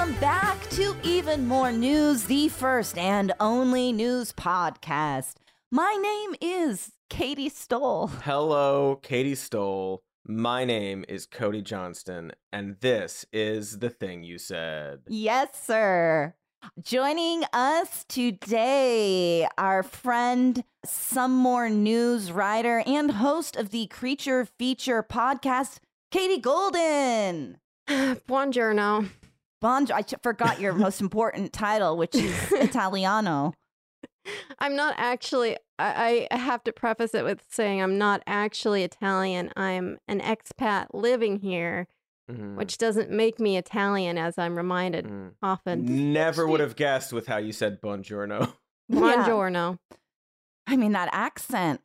Welcome back to Even More News, the first and only news podcast. My name is Katie Stoll. Hello, Katie Stoll. My name is Cody Johnston, and this is the thing you said. Yes, sir. Joining us today, our friend, some more news writer and host of the Creature Feature podcast, Katie Golden. Buongiorno. Bon, I forgot your most important title, which is Italiano. I'm not actually, I, I have to preface it with saying I'm not actually Italian. I'm an expat living here, Mhm. which doesn't make me Italian, as I'm reminded Mm. often. Never would have guessed with how you said buongiorno. Yeah. I mean, that accent.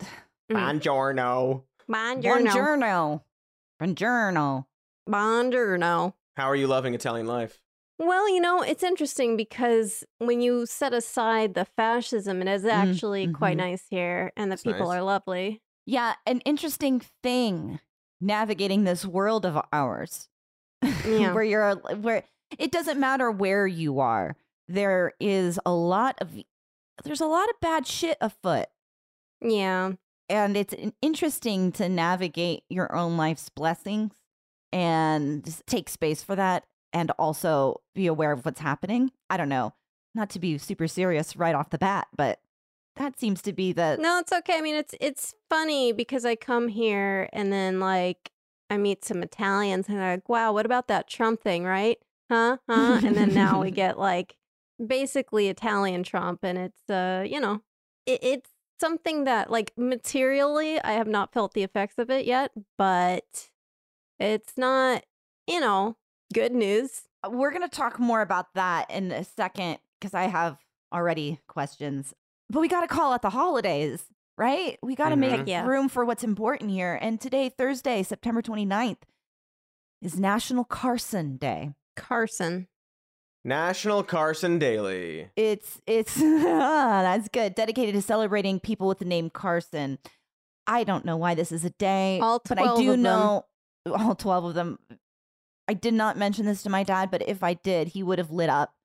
Mm. Buongiorno. Buongiorno. Buongiorno. Buongiorno. Buongiorno. How are you loving Italian life? Well, you know, it's interesting because when you set aside the fascism, and it is actually quite mhm. nice here, and the It's people nice. are lovely. Yeah, an interesting thing navigating this world of ours. Yeah. where you're where it doesn't matter where you are. There is a lot of there's a lot of bad shit afoot. Yeah. And it's interesting to navigate your own life's blessings and take space for that and also be aware of what's happening. I don't know, not to be super serious right off the bat, but that seems to be the No, it's okay. I mean, it's it's funny because I come here and then like I meet some Italians and they're like, "Wow, what about that Trump thing, right? Huh? Huh?" and then now we get like basically Italian Trump, and it's uh, you know, it, it's something that like materially I have not felt the effects of it yet, but it's not, you know, good news. we're going to talk more about that in a second because I have already questions. But we got to call out the holidays, right? We got to Mhm. make yeah. room for what's important here. And today, Thursday, September 29th, is National Carson Day. Carson. National Carson Daily. It's it's that's good. Dedicated to celebrating people with the name Carson. I don't know why this is a day, All but I do of them. know all 12 of them. I did not mention this to my dad, but if I did, he would have lit up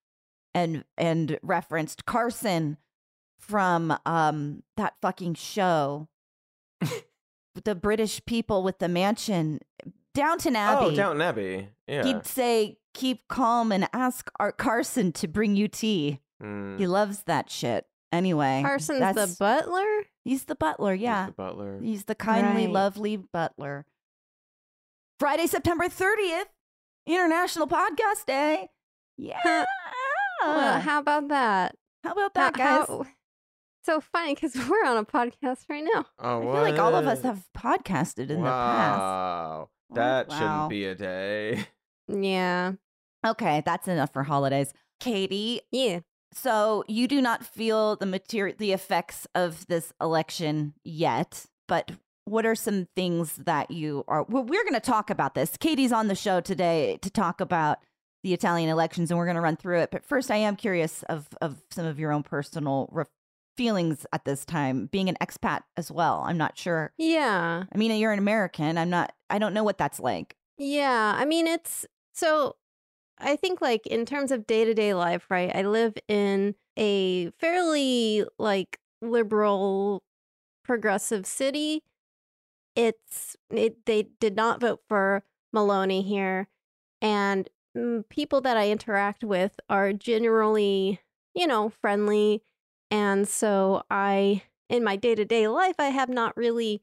and and referenced Carson from um that fucking show. the British people with the mansion Downton Abbey. Oh, Downton Abbey. Yeah. He'd say, "Keep calm and ask Art Carson to bring you tea." Mm. He loves that shit. Anyway, Carson's the butler? He's the butler. He's Yeah, the butler. he's the kindly, Right. lovely butler. Friday, September thirtieth, International Podcast Day. Yeah. Well, how about that? how about that, How- guys? how- so funny because we're on a podcast right now. oh, I feel like all of us have podcasted in the past. Wow. Oh, That wow. shouldn't be a day. Yeah. Okay, that's enough for holidays. Katie, Yeah. So you do not feel the material, the effects of this election yet, but what are some things that you are? Well, we're going to talk about this. Katie's on the show today to talk about the Italian elections, and we're going to run through it. But first, I am curious of of some of your own personal re- feelings at this time, being an expat as well. I'm not sure. Yeah. I mean, you're an American. I'm not. I don't know what that's like. Yeah. I mean, it's so I think, like, in terms of day to day life, right? I live in a fairly, like, liberal, progressive city. It's, it, they did not vote for Meloni here. And mm, people that I interact with are generally, you know, friendly. And so I, in my day to day life, I have not really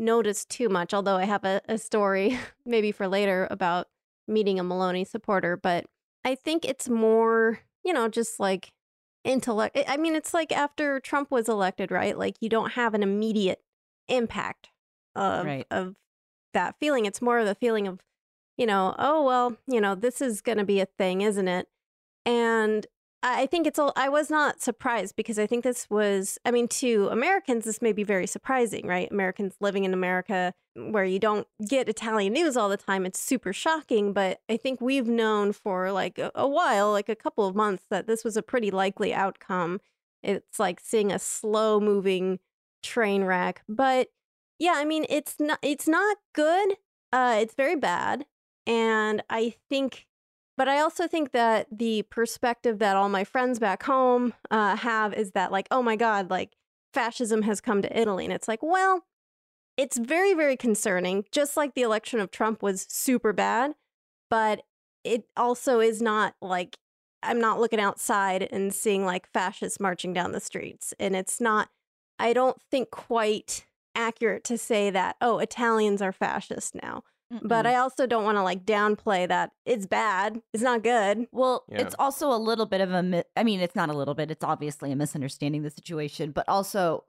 noticed too much, although I have a, a story maybe for later about meeting a Meloni supporter. But I think it's more, you know, just like intellect. I mean, it's like after Trump was elected, right? Like you don't have an immediate impact of, Right. of that feeling. It's more of the feeling of, you know, oh, well, you know, this is going to be a thing, isn't it? And I think it's all, I was not surprised because I think this was, I mean, to Americans, this may be very surprising, right? Americans living in America mm, where you don't get Italian news all the time. It's super shocking. But I think we've known for like a, a while, like a couple of months, that this was a pretty likely outcome. It's like seeing a slow moving train wreck. But yeah, I mean, it's not, it's not good. Uh, it's very bad. And I think but I also think that the perspective that all my friends back home uh, have is that, like, oh my God, like fascism has come to Italy. And it's like, well, it's very, very concerning, just like the election of Trump was super bad. But it also is not like I'm not looking outside and seeing like fascists marching down the streets. And it's not, I don't think, quite accurate to say that, oh, Italians are fascist now. But I also don't want to like downplay that it's bad. It's not good. Well, Yeah. it's also a little bit of a. Mi- I mean, it's not a little bit. It's obviously a misunderstanding the situation, but also,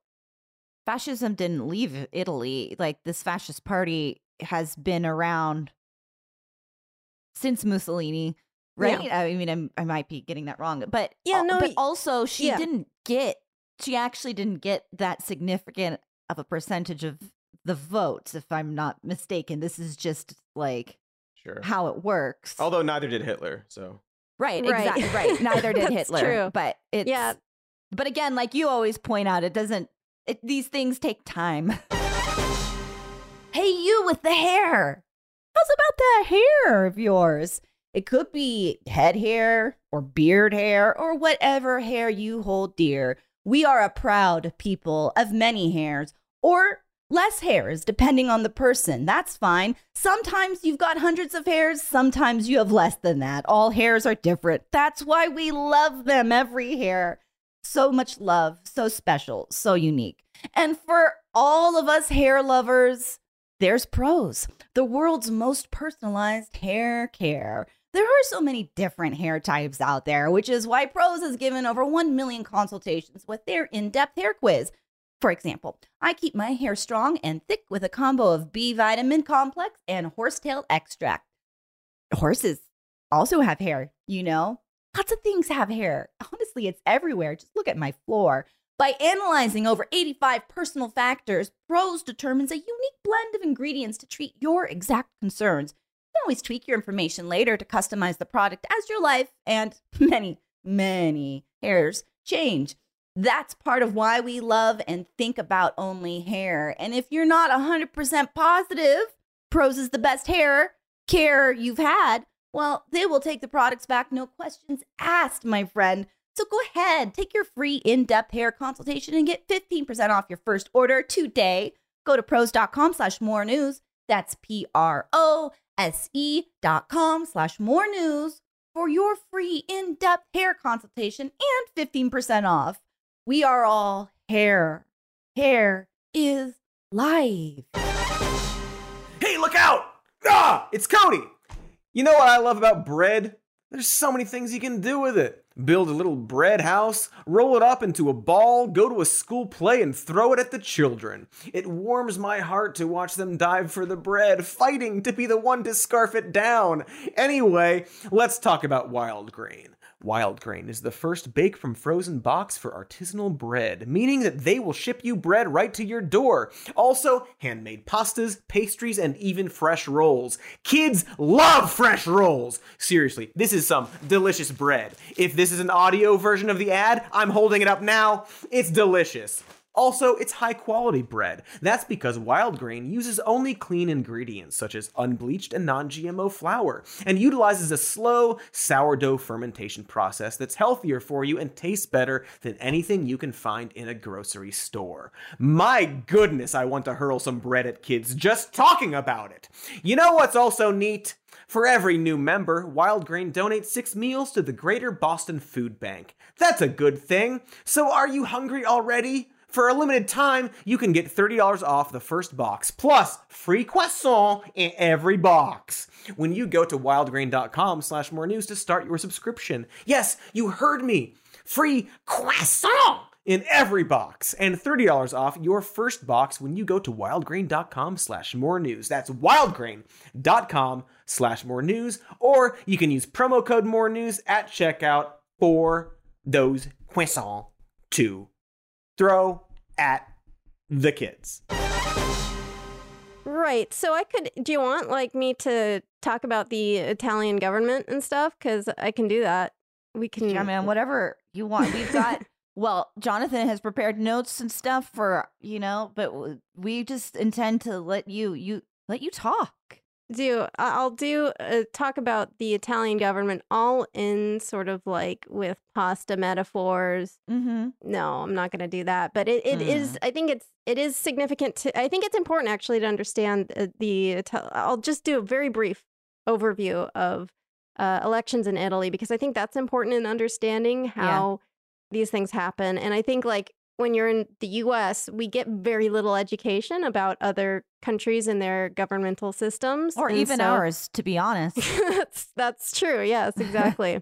fascism didn't leave Italy. Like this fascist party has been around since Mussolini, right? I mean, I'm, I might be getting that wrong, but Yeah, al- no, But y- also, she yeah. didn't get. She actually didn't get that significant of a percentage of the votes, if I'm not mistaken. This is just like Sure. how it works. Although neither did Hitler, so Right, Right. exactly. Right. Neither did Hitler. true. But it's Yeah. But again, like you always point out, it doesn't it, these things take time. hey you with the hair. How's about that hair of yours? It could be head hair or beard hair or whatever hair you hold dear. We are a proud people of many hairs or less hairs, depending on the person. That's fine. Sometimes you've got hundreds of hairs, sometimes you have less than that. All hairs are different. That's why we love them, every hair. So much love, so special, so unique. And for all of us hair lovers, there's Prose, the world's most personalized hair care. There are so many different hair types out there, which is why Prose has given over 1 million consultations with their in depth hair quiz. For example, I keep my hair strong and thick with a combo of B vitamin complex and horsetail extract. Horses also have hair, you know? Lots of things have hair. Honestly, it's everywhere. Just look at my floor. By analyzing over 85 personal factors, Prose determines a unique blend of ingredients to treat your exact concerns. Can always tweak your information later to customize the product as your life and many, many hairs change. That's part of why we love and think about only hair. And if you're not 100% positive, Prose is the best hair care you've had, well, they will take the products back, no questions asked, my friend. So go ahead, take your free in depth hair consultation and get 15% off your first order today. Go to prose.com slash more news. That's P R O S E dot com slash more news for your free in depth hair consultation and 15% off. We are all hair. Hair is life. Hey, look out! Ah, it's Cody! You know what I love about bread? There's so many things you can do with it. Build a little bread house, roll it up into a ball, go to a school play, and throw it at the children. It warms my heart to watch them dive for the bread, fighting to be the one to scarf it down. Anyway, let's talk about wild grain. Wild Grain is the first bake from frozen box for artisanal bread, meaning that they will ship you bread right to your door. Also, handmade pastas, pastries, and even fresh rolls. Kids love fresh rolls! Seriously, this is some delicious bread. If this is an audio version of the ad, I'm holding it up now. It's delicious. Also, it's high quality bread. That's because Wild Grain uses only clean ingredients such as unbleached and non GMO flour and utilizes a slow sourdough fermentation process that's healthier for you and tastes better than anything you can find in a grocery store. My goodness, I want to hurl some bread at kids just talking about it. You know what's also neat? For every new member, Wild Grain donates six meals to the Greater Boston Food Bank. That's a good thing. So, are you hungry already? For a limited time, you can get $30 off the first box, plus free croissant in every box. When you go to wildgrain.com slash more news to start your subscription. Yes, you heard me. Free croissant in every box and $30 off your first box when you go to wildgrain.com slash more news. That's wildgrain.com slash more news, or you can use promo code more news at checkout for those croissants to throw at the kids. Right. So I could. Do you want like me to talk about the Italian government and stuff? Because I can do that. We can. Yeah, man, whatever you want. We've got, well, Jonathan has prepared notes and stuff for, you know, but we just intend to let you, you, let you talk. Do I'll do uh, talk about the Italian government all in sort of like with pasta metaphors. Mm-hmm. No, I'm not going to do that. But it, it is. I think it's it is significant to. I think it's important actually to understand uh, the. I'll just do a very brief overview of uh, elections in Italy because I think that's important in understanding how these things happen. And I think like when you're in the U.S., we get very little education about other countries and their governmental systems, Or And even so- ours, to be honest. that's that's true. Yes, exactly.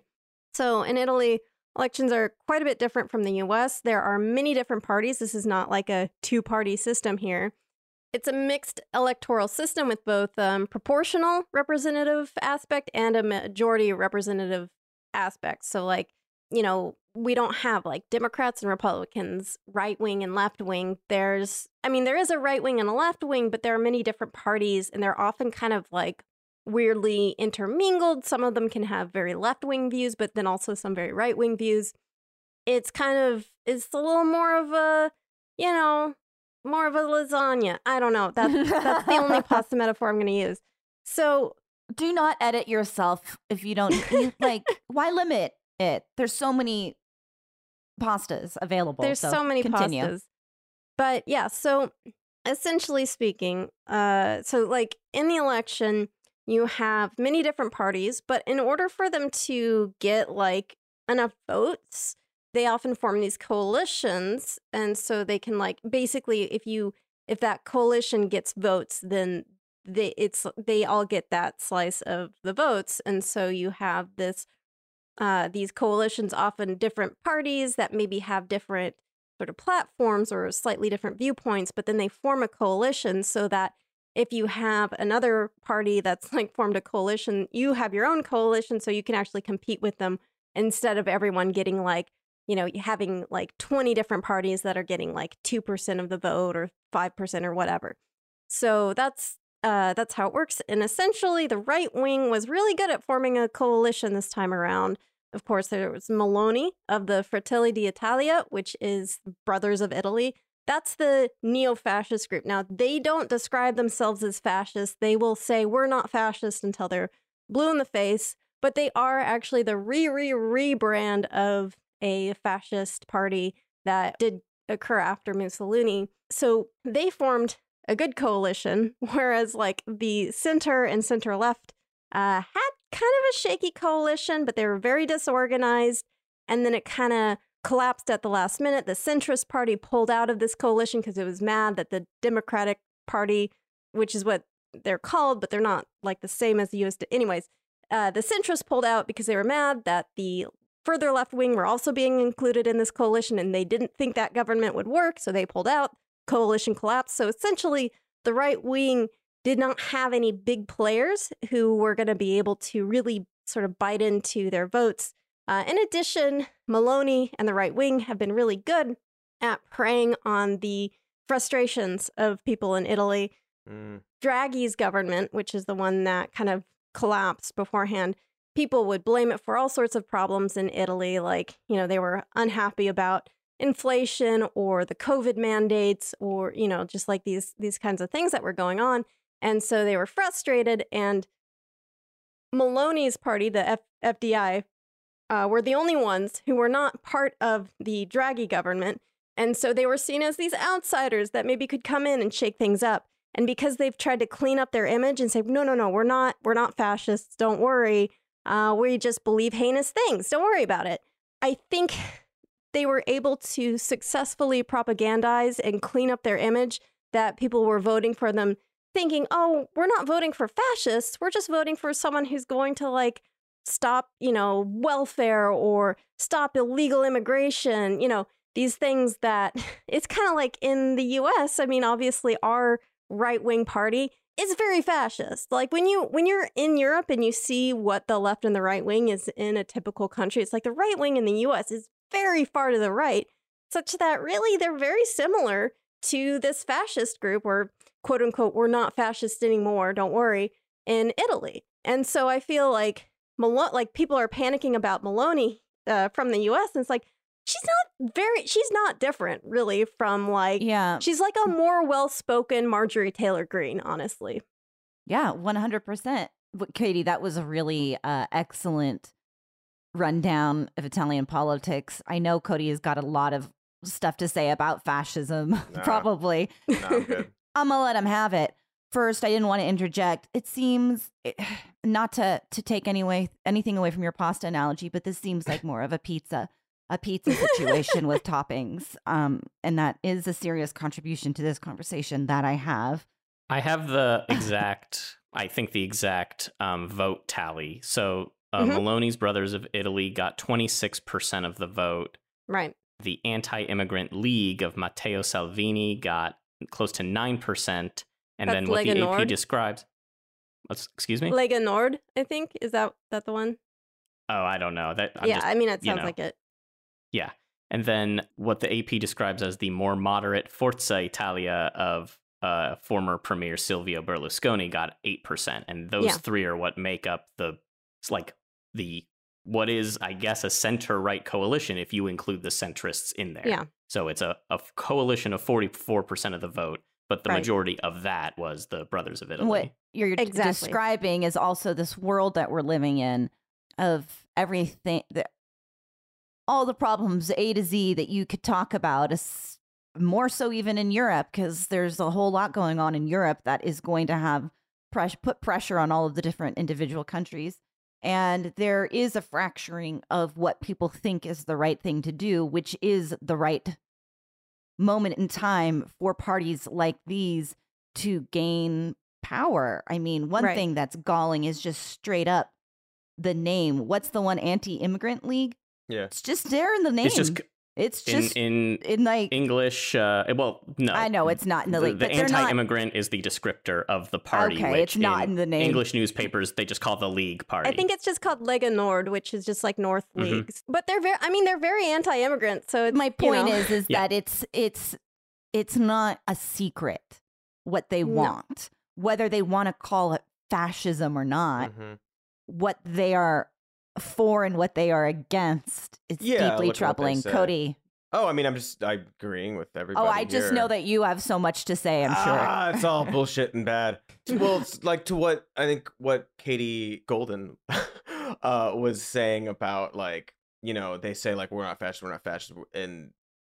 so in Italy, elections are quite a bit different from the US. There are many different parties. This is not like a two-party system here. It's a mixed electoral system with both um, proportional representative aspect and a majority representative aspect. So like, you know, we don't have like Democrats and Republicans, right wing and left wing. There's, I mean, there is a right wing and a left wing, but there are many different parties, and they're often kind of like weirdly intermingled. Some of them can have very left wing views, but then also some very right wing views. It's kind of, it's a little more of a, you know, more of a lasagna. I don't know. That's, that's the only pasta metaphor I'm going to use. So Do not edit yourself if you don't you, like. Why limit it? There's so many pastas available. There's so, many continue. pastas. But yeah, so essentially speaking, uh so like in the election, you have many different parties, but in order for them to get like enough votes, they often form these coalitions and so they can like basically if you if that coalition gets votes, then they it's they all get that slice of the votes and so you have this uh, these coalitions often different parties that maybe have different sort of platforms or slightly different viewpoints, but then they form a coalition so that if you have another party that's like formed a coalition, you have your own coalition so you can actually compete with them instead of everyone getting like, you know, having like 20 different parties that are getting like 2% of the vote or 5% or whatever. So that's uh, that's how it works. And essentially, the right wing was really good at forming a coalition this time around. Of course, there was Meloni of the Fratelli d'Italia, which is Brothers of Italy. That's the neo fascist group. Now, they don't describe themselves as fascist. They will say, we're not fascist until they're blue in the face, but they are actually the re re rebrand of a fascist party that did occur after Mussolini. So they formed a good coalition, whereas like the center and center left uh, had kind of a shaky coalition, but they were very disorganized. And then it kind of collapsed at the last minute. The centrist party pulled out of this coalition because it was mad that the Democratic Party, which is what they're called, but they're not like the same as the US. Anyways, uh, the centrist pulled out because they were mad that the further left wing were also being included in this coalition and they didn't think that government would work, so they pulled out coalition collapsed. So essentially, the right wing did not have any big players who were going to be able to really sort of bite into their votes. Uh, in addition, Meloni and the right wing have been really good at preying on the frustrations of people in Italy. Mm. Draghi's government, which is the one that kind of collapsed beforehand, people would blame it for all sorts of problems in Italy. Like, you know, they were unhappy about inflation or the COVID mandates or, you know, just like these these kinds of things that were going on. And so they were frustrated and Meloni's party, the F- FDI, uh, were the only ones who were not part of the Draghi government. And so they were seen as these outsiders that maybe could come in and shake things up. And because they've tried to clean up their image and say, no, no, no, we're not, we're not fascists. Don't worry. Uh, we just believe heinous things. Don't worry about it. I think they were able to successfully propagandize and clean up their image that people were voting for them thinking, oh, we're not voting for fascists. We're just voting for someone who's going to like stop, you know, welfare or stop illegal immigration, you know, these things that it's kind of like in the US. I mean, obviously our right-wing party is very fascist. Like when you when you're in Europe and you see what the left and the right wing is in a typical country, it's like the right wing in the US is very far to the right, such that really they're very similar to this fascist group where quote unquote we're not fascist anymore, don't worry, in Italy. And so I feel like Malo- like people are panicking about Meloni uh, from the US and it's like she's not very she's not different really from like Yeah. she's like a more well-spoken Marjorie Taylor Greene, honestly. Yeah, 100%. Katie, that was a really uh, excellent rundown of Italian politics. I know Cody has got a lot of stuff to say about fascism, Nah. probably. No, I'm. I'm gonna let him have it. First, I didn't want to interject. It seems not to to take anyway anything away from your pasta analogy, but this seems like more of a pizza, a pizza situation with toppings. Um, and that is a serious contribution to this conversation that I have. I have the exact, I think the exact um, vote tally. So uh, Mhm. Meloni's Brothers of Italy got 26% of the vote. Right. The Anti Immigrant League of Matteo Salvini got close to 9%. And then That's what the Lega AP Nord? describes. What's, excuse me? Lega Nord, I think. Is that that the one? oh, I don't know. That I'm yeah, just- I mean, it you sounds know. like it. Yeah. And then what the AP describes as the more moderate Forza Italia of uh, former Premier Silvio Berlusconi got 8%. And those Yeah. three are what make up the, it's like the, what is, I guess, a center right coalition if you include the centrists in there. Yeah. So it's a, a coalition of 44% of the vote, but the Right. majority of that was the Brothers of Italy. What you're Exactly. describing is also this world that we're living in of everything that all the problems A to Z that you could talk about is more so even in Europe because there's a whole lot going on in Europe that is going to have press put pressure on all of the different individual countries and there is a fracturing of what people think is the right thing to do which is the right moment in time for parties like these to gain power. I mean, one Right. thing that's galling is just straight up the name. What's the one anti-immigrant league? Yeah. It's just there in the name. It's just It's just in in like English, uh, well, no. I know it's not in the the, league, the but they're not- anti-immigrant is the descriptor of the party. Okay, which it's not in the name. English newspapers, they just call the League Party. I think it's just called Lega Nord, which is just like North Mhm. Leagues. But they're very, I mean, they're very anti-immigrant. So it's, my you point know. is is Yeah. that it's it's it's not a secret what they No. want. Whether they want to call it fascism or not, Mhm. what they are for and what they are against is Yeah, deeply at what they troubling. Cody. Oh, I mean, I'm just I'm agreeing with everybody. Oh, I just know that you have so much to say, I'm sure. Ah, it's all bullshit and bad. Well, it's like to what I think what Katie Golden uh, was saying about like you know they say like we're not fascist, we're not fascist, and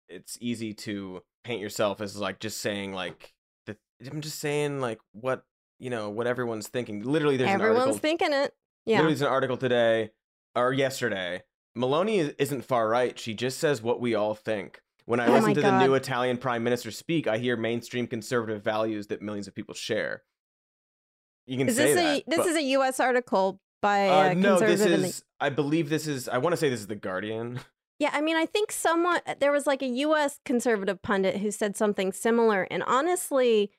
it's easy to paint yourself as like just saying like the, I'm just saying like what you know what everyone's thinking. Literally, there's an Everyone's article. thinking it. Yeah. Literally, there's an article today or yesterday. Meloni is- isn't far right. She just says what we all think. When I Oh listen to the new Italian prime minister speak, I hear mainstream conservative values that millions of people share. You can Is say this that. a this but- is a U.S. article by uh, no, this in the- is. I believe this is. I want to say this is the Guardian. Yeah, I mean, I think someone there was like a U.S. conservative pundit who said something similar, and honestly,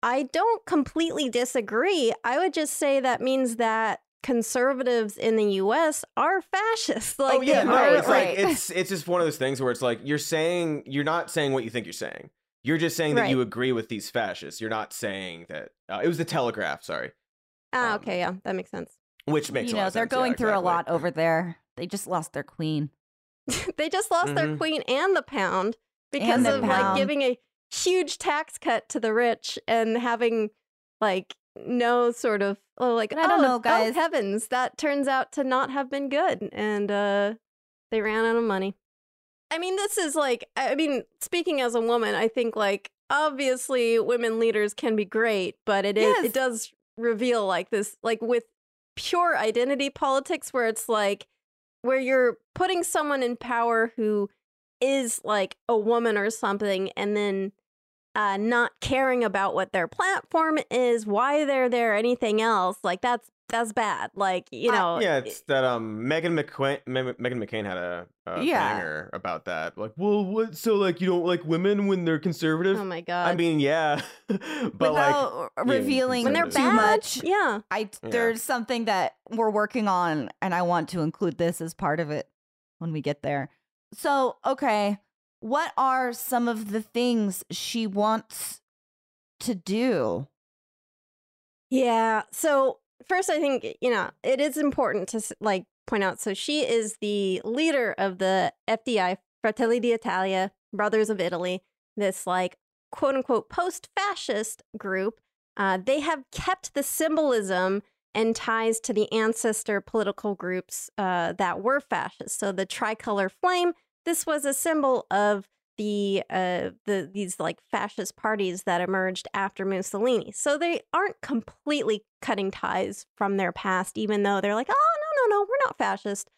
I don't completely disagree. I would just say that means that conservatives in the U.S. are fascists. Like, oh yeah, no, are, it's right. like it's it's just one of those things where it's like you're saying you're not saying what you think you're saying. You're just saying that Right. you agree with these fascists. You're not saying that. Uh, it was the Telegraph. Sorry, ah, um, okay, yeah, that makes sense. which makes you a lot know, they're sense. Yeah, going through a lot over there. They just lost their queen. they just lost their Mhm. queen and the pound because the of like giving a huge tax cut to the rich and having like no sort of oh like I don't oh, know, oh, guys. heavens that turns out to not have been good and uh they ran out of money i mean this is like i mean speaking as a woman i think like obviously women leaders can be great but it is Yes. it does reveal like this like with pure identity politics where it's like where you're putting someone in power who is like a woman or something and then uh, not caring about what their platform is, why they're there, anything else, like that's that's bad. Like you I- know, Yeah, it's that um Megan McCain Me- Megan McCain had a, a Yeah. banger about that. Like, well, what? So like you don't like women when they're conservative? oh my god, I mean, yeah, but like, Without yeah, revealing when they're too much, yeah, I Yeah. there's something that we're working on, and I want to include this as part of it when we get there. So, okay, what are some of the things she wants to do? Yeah. So first, I think you know it is important to like point out. So she is the leader of the FDI, Fratelli d'Italia, Brothers of Italy. This like quote unquote post-fascist group uh, they have kept the symbolism and ties to the ancestor political groups uh, that were fascist. So the tricolor flame, this was a symbol of the uh the these like fascist parties that emerged after Mussolini. So they aren't completely cutting ties from their past, even though they're like, oh no no no, we're not fascist.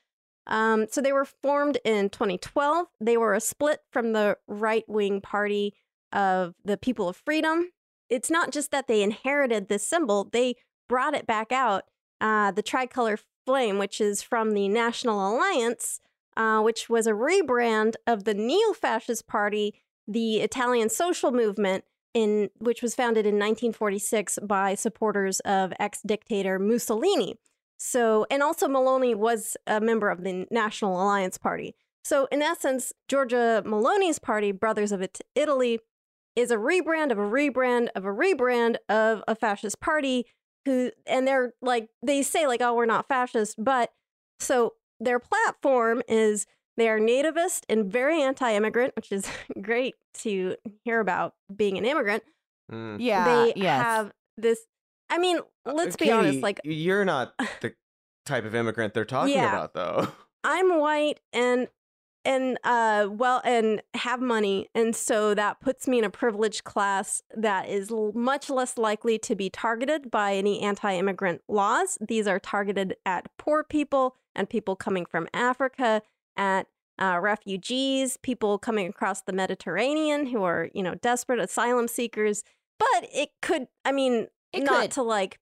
Um, so they were formed in 2012. They were a split from the right wing party of the People of Freedom. It's not just that they inherited this symbol; they brought it back out. Uh, the tricolor flame, which is from the National Alliance, uh, which was a rebrand of the neo-fascist party, the Italian Social Movement, in which was founded in 1946 by supporters of ex-dictator Mussolini. So, and also Meloni was a member of the National Alliance Party. So, in essence, Giorgia Meloni's party, Brothers of It- Italy, is a rebrand of a rebrand of a rebrand of a fascist party who and they're like they say like oh we're not fascist but so their platform is they are nativist and very anti-immigrant which is great to hear about being an immigrant Mm. Yeah. they yes. have this i mean Uh, let's be Katie, honest like you're not the type of immigrant they're talking Yeah. about, though. i'm white and and uh well and have money and so that puts me in a privileged class that is l- much less likely to be targeted by any anti-immigrant laws these are targeted at poor people and people coming from africa at uh, refugees people coming across the mediterranean who are you know desperate asylum seekers but it could i mean It not could. to like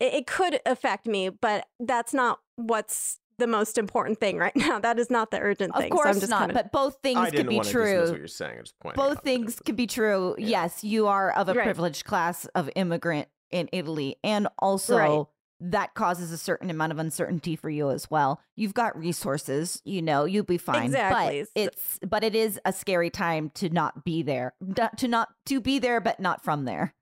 it, it could affect me but that's not what's the most important thing right now that is not the urgent Of thing so I'm course just not, kind of but both things I could didn't be want to dismiss what true. you're saying. I'm just pointing Both things could be true. Yeah. Yes, you are of a Right. privileged class of immigrant in Italy, and also Right. that causes a certain amount of uncertainty for you as well. You've got resources, you know, you'll be fine. Exactly. But it's but it is a scary time to not be there, to not to be there, but not from there.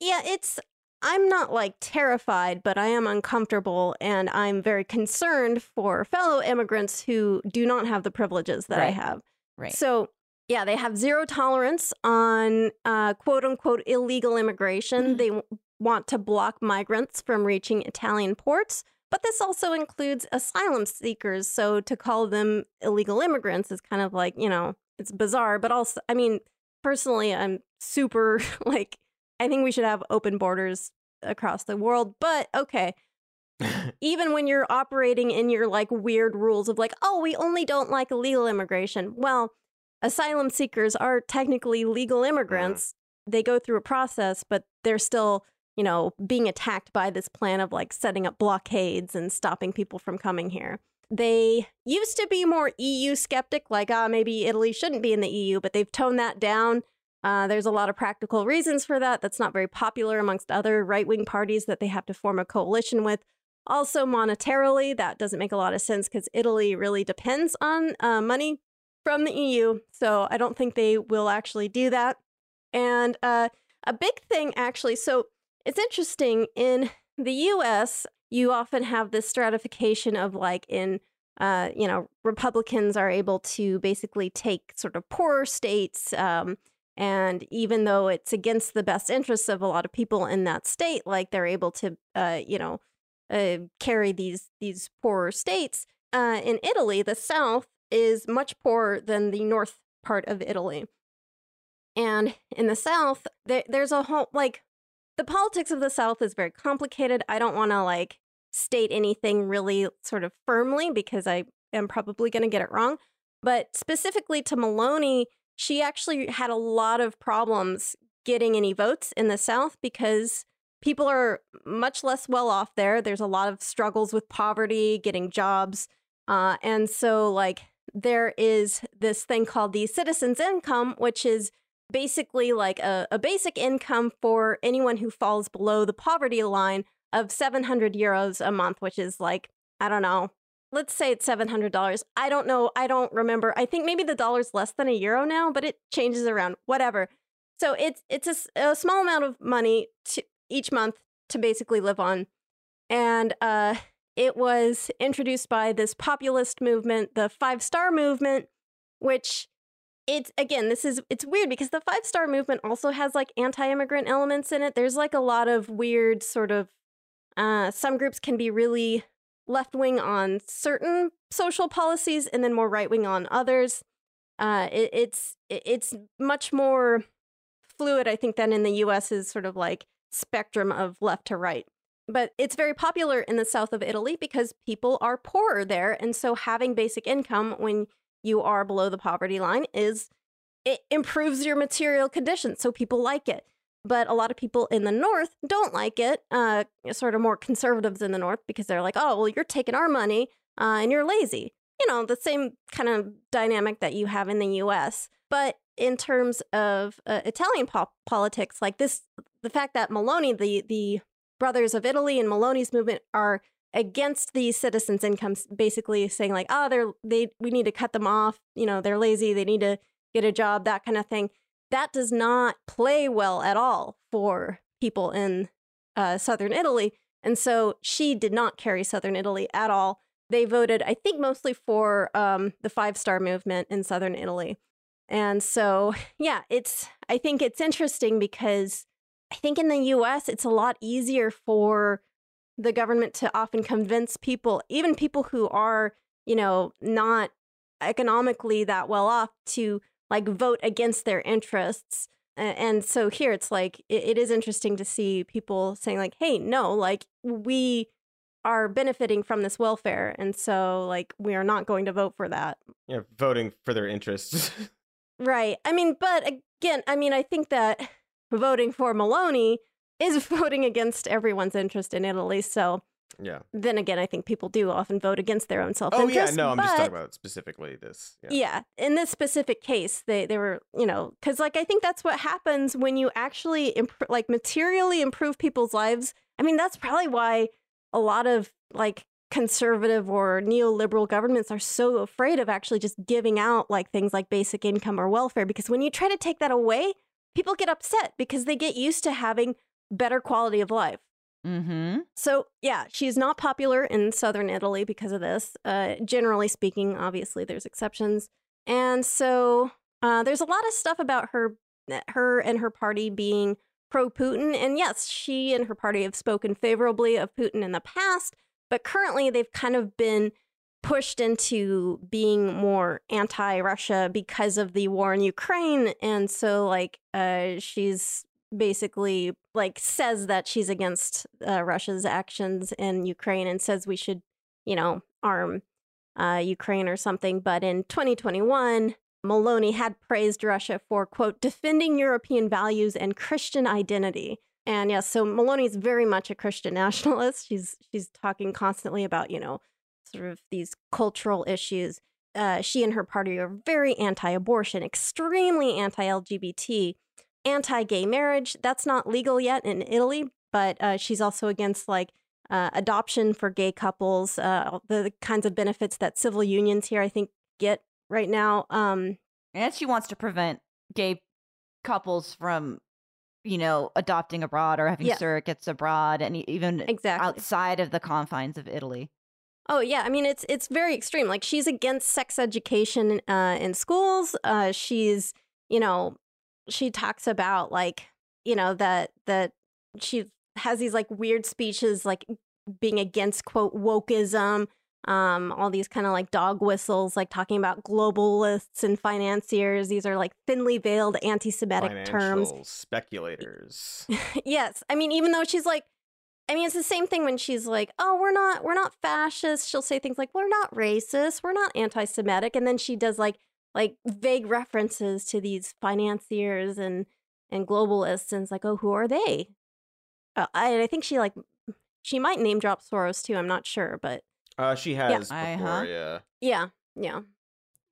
yeah it's i'm not like terrified but i am uncomfortable and i'm very concerned for fellow immigrants who do not have the privileges that i have Right. so yeah they have zero tolerance on uh, quote unquote illegal immigration Mhm. they w- want to block migrants from reaching italian ports but this also includes asylum seekers so to call them illegal immigrants is kind of like you know it's bizarre but also i mean personally i'm super like i think we should have open borders across the world but okay. Even when you're operating in your like weird rules of like oh we only don't like illegal immigration. Well asylum seekers are technically legal immigrants. They go through a process but they're still you know being attacked by this plan of like setting up blockades and stopping people from coming here. They used to be more eu skeptic like ah maybe italy shouldn't be in the eu but they've toned that down uh, there's a lot of practical reasons for that that's not very popular amongst other right-wing parties that they have to form a coalition with also, monetarily, that doesn't make a lot of sense because Italy really depends on uh, money from the EU. So I don't think they will actually do that. And uh, a big thing, actually, so it's interesting in the US, you often have this stratification of like in, uh, you know, Republicans are able to basically take sort of poorer states. Um, and even though it's against the best interests of a lot of people in that state, like they're able to, uh, you know, uh, carry these these poorer states. Uh, in Italy, the south is much poorer than the north part of Italy, and in the south, there, there's a whole like the politics of the south is very complicated. I don't want to like state anything really sort of firmly because I am probably going to get it wrong. But specifically to Meloni, she actually had a lot of problems getting any votes in the South because people are much less well off there. There's a lot of struggles with poverty, getting jobs. Uh, and so, like, there is this thing called the citizen's income, which is basically like a, a basic income for anyone who falls below the poverty line of 700 euros a month, which is like, I don't know, let's say it's $700. I don't know. I don't remember. I think maybe the dollar's less than a euro now, but it changes around, whatever. So it's it's a a, small amount of money to each month to basically live on. And uh, it was introduced by this populist movement, the Five Star Movement, which it's again, this is it's weird because the five star movement also has like anti immigrant elements in it. There's like a lot of weird sort of uh some groups can be really left wing on certain social policies and then more right wing on others. Uh it, it's it's much more fluid, I think, than in the US is sort of like spectrum of left to right. But it's very popular in the south of Italy because people are poorer there. And so having basic income when you are below the poverty line is it improves your material conditions. So people like it. But a lot of people in the north don't like it, uh, sort of more conservatives in the north, because they're like, oh, well, you're taking our money uh, and you're lazy. You know, the same kind of dynamic that you have in the US. But in terms of uh, Italian po- politics, like this, the fact that Meloni, the the brothers of Italy and Meloni's movement are against the citizens' incomes, basically saying like, oh, they're they we need to cut them off. You know, they're lazy. They need to get a job. That kind of thing. That does not play well at all for people in uh, southern Italy. And so she did not carry southern Italy at all. They voted, I think, mostly for um, the Five Star Movement in southern Italy. And so, yeah, it's, I think it's interesting because I think in the US, it's a lot easier for the government to often convince people, even people who are, you know, not economically that well off, to like vote against their interests. And so here it's like, it is interesting to see people saying, like, hey, no, like, we are benefiting from this welfare. And so, like, we are not going to vote for that. Yeah, voting for their interests. Right. I mean, but again, I mean, I think that voting for Meloni is voting against everyone's interest in Italy. So yeah. Then again, I think people do often vote against their own self Oh yeah, no, I'm but, just talking about specifically this. Yeah. Yeah, in this specific case, they they were you know because like I think that's what happens when you actually imp- like materially improve people's lives. I mean, that's probably why a lot of like conservative or neoliberal governments are so afraid of actually just giving out like things like basic income or welfare because when you try to take that away, people get upset because they get used to having better quality of life. Mm-hmm. So, yeah, she's not popular in southern Italy because of this. Uh, generally speaking, obviously, there's exceptions. And so uh, there's a lot of stuff about her, her and her party being pro Putin. And yes, she and her party have spoken favorably of Putin in the past, but currently they've kind of been pushed into being more anti-Russia because of the war in Ukraine, and so like uh, she's basically like says that she's against uh, Russia's actions in Ukraine and says we should, you know, arm uh, Ukraine or something. But in 2021, Meloni had praised Russia for quote defending European values and Christian identity. And yes, so Meloni is very much a Christian nationalist. She's she's talking constantly about you know sort of these cultural issues. Uh, she and her party are very anti-abortion, extremely anti-LGBT, anti-gay marriage. That's not legal yet in Italy, but uh, she's also against like uh, adoption for gay couples, uh, the, the kinds of benefits that civil unions here I think get right now. Um, And she wants to prevent gay couples from, you know, adopting abroad or having Yeah. surrogates abroad and even exactly. outside of the confines of Italy. Oh yeah, I mean it's it's very extreme. Like she's against sex education uh, in schools. Uh, she's you know she talks about like you know that that she has these like weird speeches like being against quote wokeism. Um, all these kind of like dog whistles, like talking about globalists and financiers. These are like thinly veiled anti-Semitic terms. Speculators. yes. I mean, even though she's like, I mean, it's the same thing when she's like, "Oh, we're not, we're not fascist." She'll say things like, "We're not racist. We're not anti-Semitic," and then she does like, like vague references to these financiers and and globalists, and it's like, "Oh, who are they?" Uh, I, I think she like, she might name drop Soros too. I'm not sure, but Uh, she has Uh-huh. yeah. yeah, yeah,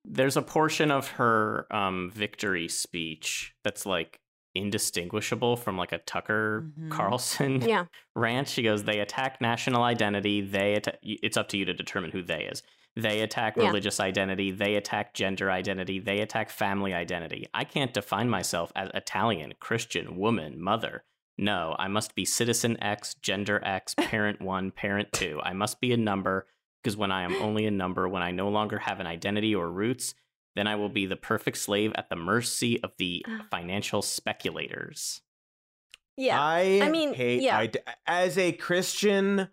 There's a portion of her um, victory speech that's like indistinguishable from like a Tucker Mhm. Carlson yeah, rant. She goes, "They attack national identity. They atta- it's up to you to determine who they is. They attack Yeah. religious identity. They attack gender identity. They attack family identity. I can't define myself as Italian, Christian, woman, mother. No, I must be citizen X, gender X, parent one, parent two. I must be a number because when I am only a number, when I no longer have an identity or roots, then I will be the perfect slave at the mercy of the Ah. financial speculators. Yeah. I, I mean, hate yeah. ide- as a Christian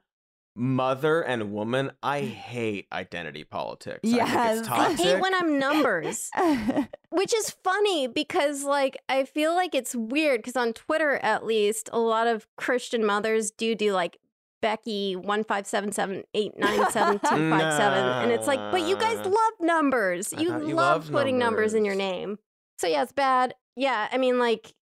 mother and woman, I hate identity politics. Yes. it's I I hate when I'm numbers. Which is funny because, like, I feel like it's weird because on Twitter, at least, a lot of Christian mothers do do like Becky one five seven seven eight nine seven two five seven, and it's like, but you guys love numbers. You, you love loved putting numbers in your name. So yeah, it's bad. Yeah, I mean, like,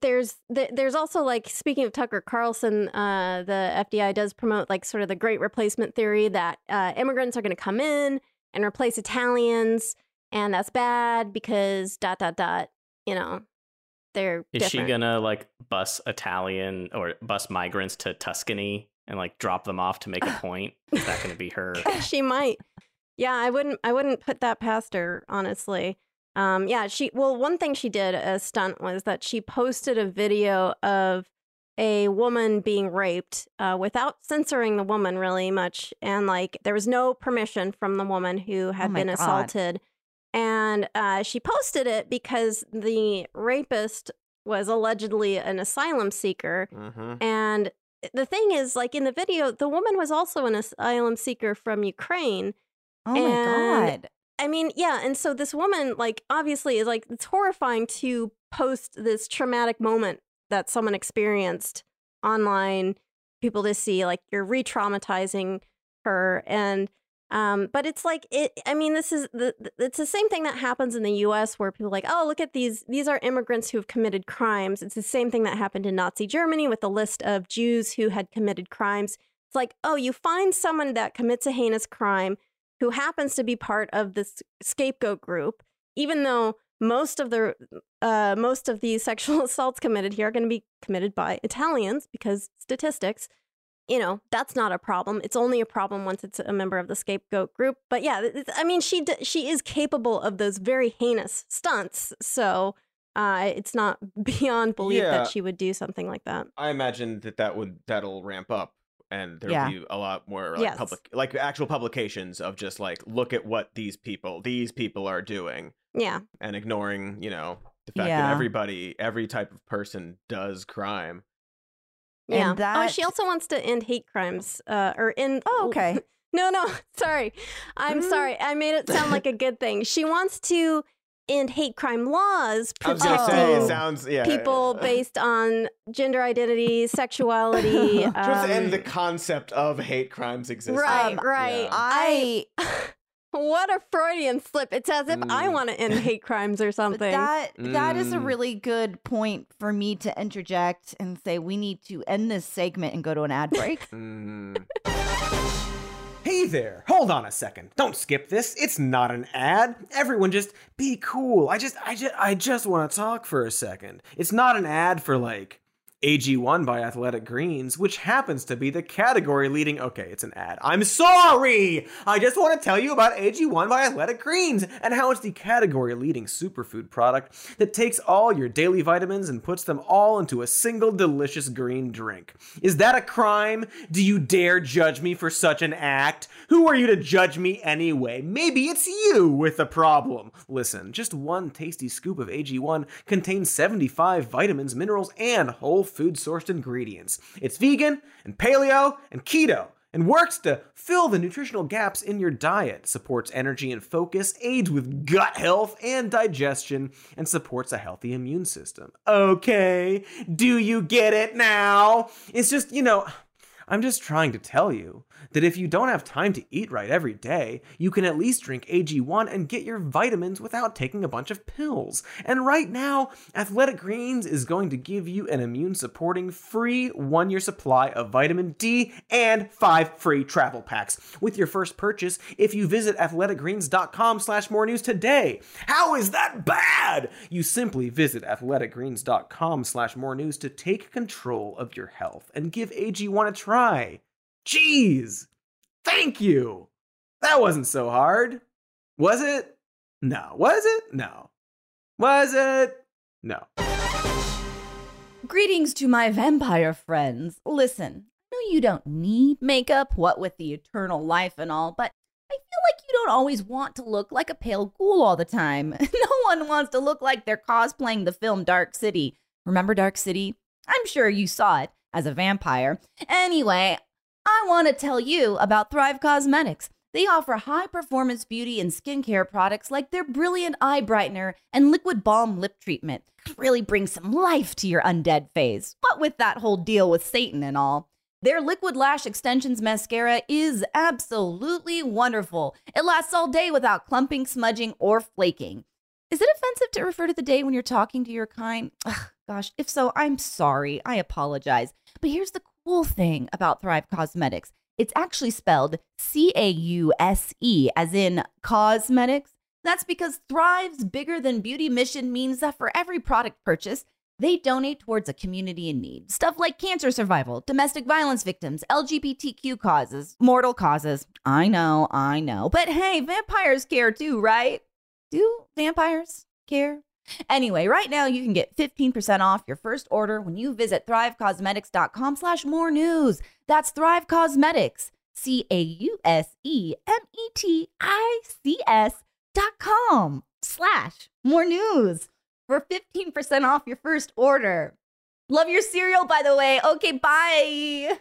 there's th- there's also like speaking of Tucker Carlson, uh, the FDI does promote like sort of the great replacement theory that uh, immigrants are going to come in and replace Italians and that's bad because dot dot dot you know they're Is different. she gonna like bus Italian or bus migrants to Tuscany and like drop them off to make a point? Is that gonna be her? she might yeah i wouldn't i wouldn't put that past her honestly um yeah she well one thing she did a stunt was that she posted a video of a woman being raped uh, without censoring the woman really much and like there was no permission from the woman who had Oh been God. assaulted and uh, she posted it because the rapist was allegedly an asylum seeker Mhm. and the thing is, like in the video, the woman was also an asylum seeker from Ukraine. oh my And- god. I mean, yeah. And so this woman, like, obviously, is like, it's horrifying to post this traumatic moment that someone experienced online, people to see, like, you're re traumatizing her. And, um, but it's like, it, I mean, this is the, it's the same thing that happens in the US where people like, oh, look at these, these are immigrants who have committed crimes. It's the same thing that happened in Nazi Germany with the list of Jews who had committed crimes. It's like, oh, you find someone that commits a heinous crime who happens to be part of this scapegoat group, even though most of the uh, most of the sexual assaults committed here are going to be committed by Italians because statistics. You know that's not a problem. It's only a problem once it's a member of the scapegoat group. But yeah, it's- I mean, she d- she is capable of those very heinous stunts. So uh, it's not beyond belief Yeah. that she would do something like that. I imagine that that would that'll ramp up, and there'll Yeah. be a lot more like Yes. public, like actual publications of just like look at what these people these people are doing, Yeah, and ignoring you know the fact Yeah. that everybody every type of person does crime. And yeah. Oh, she also wants to end hate crimes. Uh, or end. Oh, okay. No, no, sorry. I'm Mm. sorry. I made it sound like a good thing. She wants to end hate crime laws I say protecting it sounds yeah people based on gender identity, sexuality. She wants to end the um, concept of hate crimes existing. Right, Um, right. Yeah. I what a Freudian slip. It's as if I Mm. want to end hate crimes or But something. that that is a Mm. really good point for me to interject and say we need to end this segment and go to an ad break. Mm. Hey there, hold on a second. Don't skip this. It's not an ad. Everyone just be cool. I just I just I just want to talk for a second. It's not an ad for like AG1 by Athletic Greens, which happens to be the category leading. Okay, it's an ad. I'm sorry! I just want to tell you about AG1 by Athletic Greens and how it's the category leading superfood product that takes all your daily vitamins and puts them all into a single delicious green drink. Is that a crime? Do you dare judge me for such an act? Who are you to judge me anyway? Maybe it's you with a problem. Listen, just one tasty scoop of AG1 contains 75 vitamins, minerals, and whole food sourced ingredients. It's vegan and paleo and keto and works to fill the nutritional gaps in your diet, supports energy and focus, aids with gut health and digestion, and supports a healthy immune system. Okay, do you get it now? It's just, you know, I'm just trying to tell you that if you don't have time to eat right every day, you can at least drink AG1 and get your vitamins without taking a bunch of pills. And right now, Athletic Greens is going to give you an immune supporting free one year supply of vitamin D and five free travel packs with your first purchase if you visit athleticgreens.com slash more news today. How is that bad? You simply visit athleticgreens.com slash more news to take control of your health and give AG1 a try. Jeez! Thank you! That wasn't so hard. Was it? No. Was it? No. Was it? No. Greetings to my vampire friends. Listen, I know you don't need makeup, what with the eternal life and all, but I feel like you don't always want to look like a pale ghoul all the time. no one wants to look like they're cosplaying the film Dark City. Remember Dark City? I'm sure you saw it as a vampire. Anyway, I want to tell you about Thrive Causemetics. They offer high performance beauty and skincare products like their brilliant eye brightener and liquid balm lip treatment. Really bring some life to your undead phase. What with that whole deal with Satan and all. Their liquid lash extensions mascara is absolutely wonderful. It lasts all day without clumping, smudging, or flaking. Is it offensive to refer to the day when you're talking to your kind? Ugh, gosh, if so, I'm sorry. I apologize. But here's the cool thing about Thrive Causemetics it's actually spelled C A U S E, as in cosmetics. That's because Thrive's bigger than beauty mission means that for every product purchase, they donate towards a community in need. Stuff like cancer survival, domestic violence victims, LGBTQ causes, mortal causes. I know, I know. But hey, vampires care too, right? Do vampires care? Anyway, right now you can get 15% off your first order when you visit thrivecausemetics.com slash more news. That's Thrive Causemetics, C-A-U-S-E-M-E-T-I-C-S dot com slash more news for 15% off your first order. Love your cereal, by the way. Okay, bye.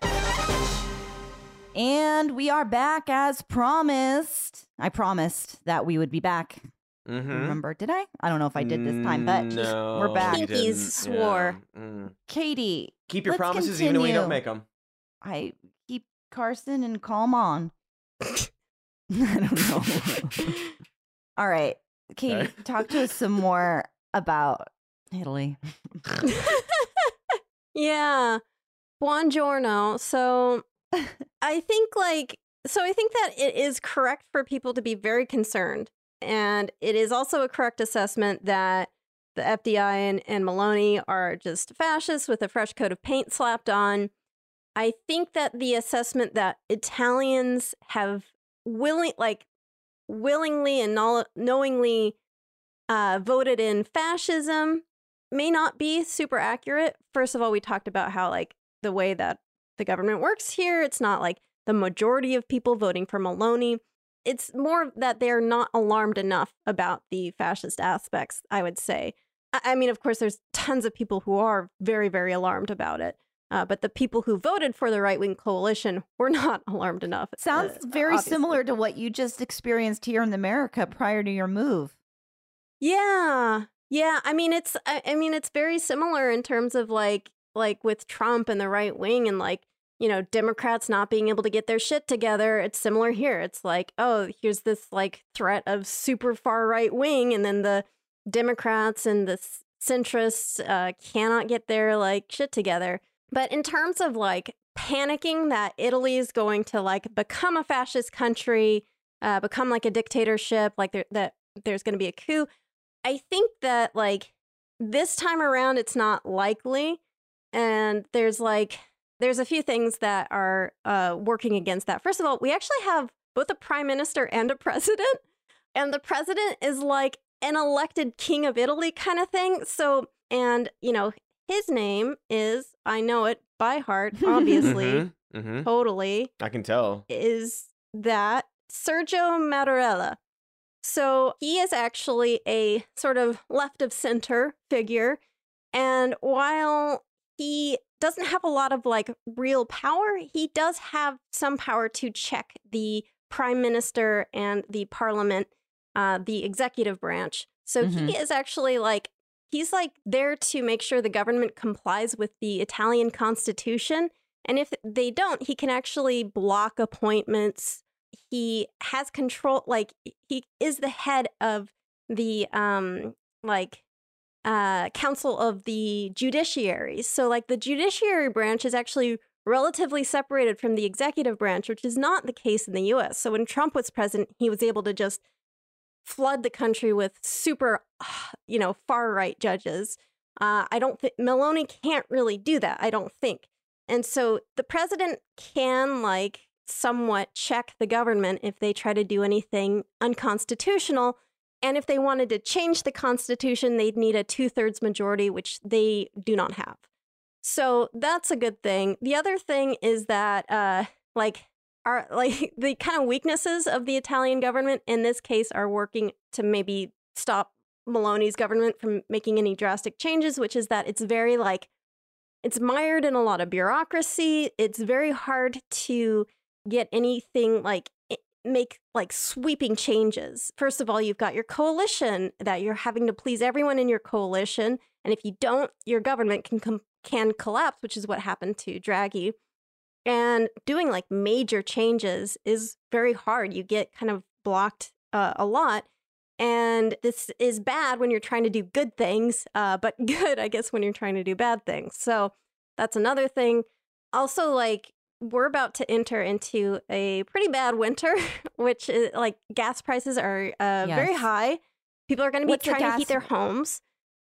And we are back as promised. I promised that we would be back. Mm-hmm. Remember, did I? I don't know if I did this time, but no, we're back. Pinkies swore. Yeah. Mm. Katie, Keep your Let's promises even when you don't make them. I keep Carson and calm on. I don't know. All right, Katie, Okay. talk to us some more about Italy. yeah. Buongiorno. So I think like so I think that it is correct for people to be very concerned. And it is also a correct assessment that the FDI and, and Meloni are just fascists with a fresh coat of paint slapped on. I think that the assessment that Italians have willing like willingly and knowingly uh, voted in fascism may not be super accurate. First of all, we talked about how like the way that the government works here, it's not like the majority of people voting for Meloni. It's more that they're not alarmed enough about the fascist aspects, I would say. I, mean, of course, there's tons of people who are very, very alarmed about it. Uh, but the people who voted for the right wing coalition were not alarmed enough. Sounds uh, very obviously. similar to what you just experienced here in America prior to your move. Yeah. Yeah, I mean it's I, I mean it's very similar in terms of like like with Trump and the right wing and like, you know, Democrats not being able to get their shit together. It's similar here. It's like, oh, here's this like threat of super far right wing and then the Democrats and the centrists uh, cannot get their like shit together. But in terms of like panicking that Italy is going to like become a fascist country, uh, become like a dictatorship, like there, that there's going to be a coup, I think that like this time around it's not likely and there's like there's a few things that are uh, working against that. First of all, we actually have both a prime minister and a president, and the president is like an elected king of Italy kind of thing. So, and you know, his name is I know it by heart, obviously, Mhm, mhm. totally I can tell. is that Sergio Mattarella. So he is actually a sort of left of center figure. And while he doesn't have a lot of like real power, he does have some power to check the prime minister and the parliament, uh, the executive branch. So he is actually like, he's like there to make sure the government complies with the Italian constitution. And if they don't, he can actually block appointments. He has control, like, he is the head of the, um, like, uh, council of the judiciary. So, like, the judiciary branch is actually relatively separated from the executive branch, which is not the case in the US. So, when Trump was president, he was able to just flood the country with super, you know, far right judges. Uh, I don't think Meloni can't really do that. I don't think. And so the president can like somewhat check the government if they try to do anything unconstitutional. And if they wanted to change the constitution, they'd need a two thirds majority, which they do not have. So that's a good thing. The other thing is that, uh, like, are like the kind of weaknesses of the Italian government in this case are working to maybe stop Meloni's government from making any drastic changes, which is that it's very like it's mired in a lot of bureaucracy. It's very hard to get anything like make like sweeping changes. First of all, you've got your coalition that you're having to please everyone in your coalition, and if you don't, your government can com- can collapse, which is what happened to Draghi. And doing like major changes is very hard. You get kind of blocked uh, a lot. And this is bad when you're trying to do good things, uh, but good, I guess, when you're trying to do bad things. So that's another thing. Also, like, we're about to enter into a pretty bad winter, which is like gas prices are uh, very high. People are going to be What's trying to heat their homes.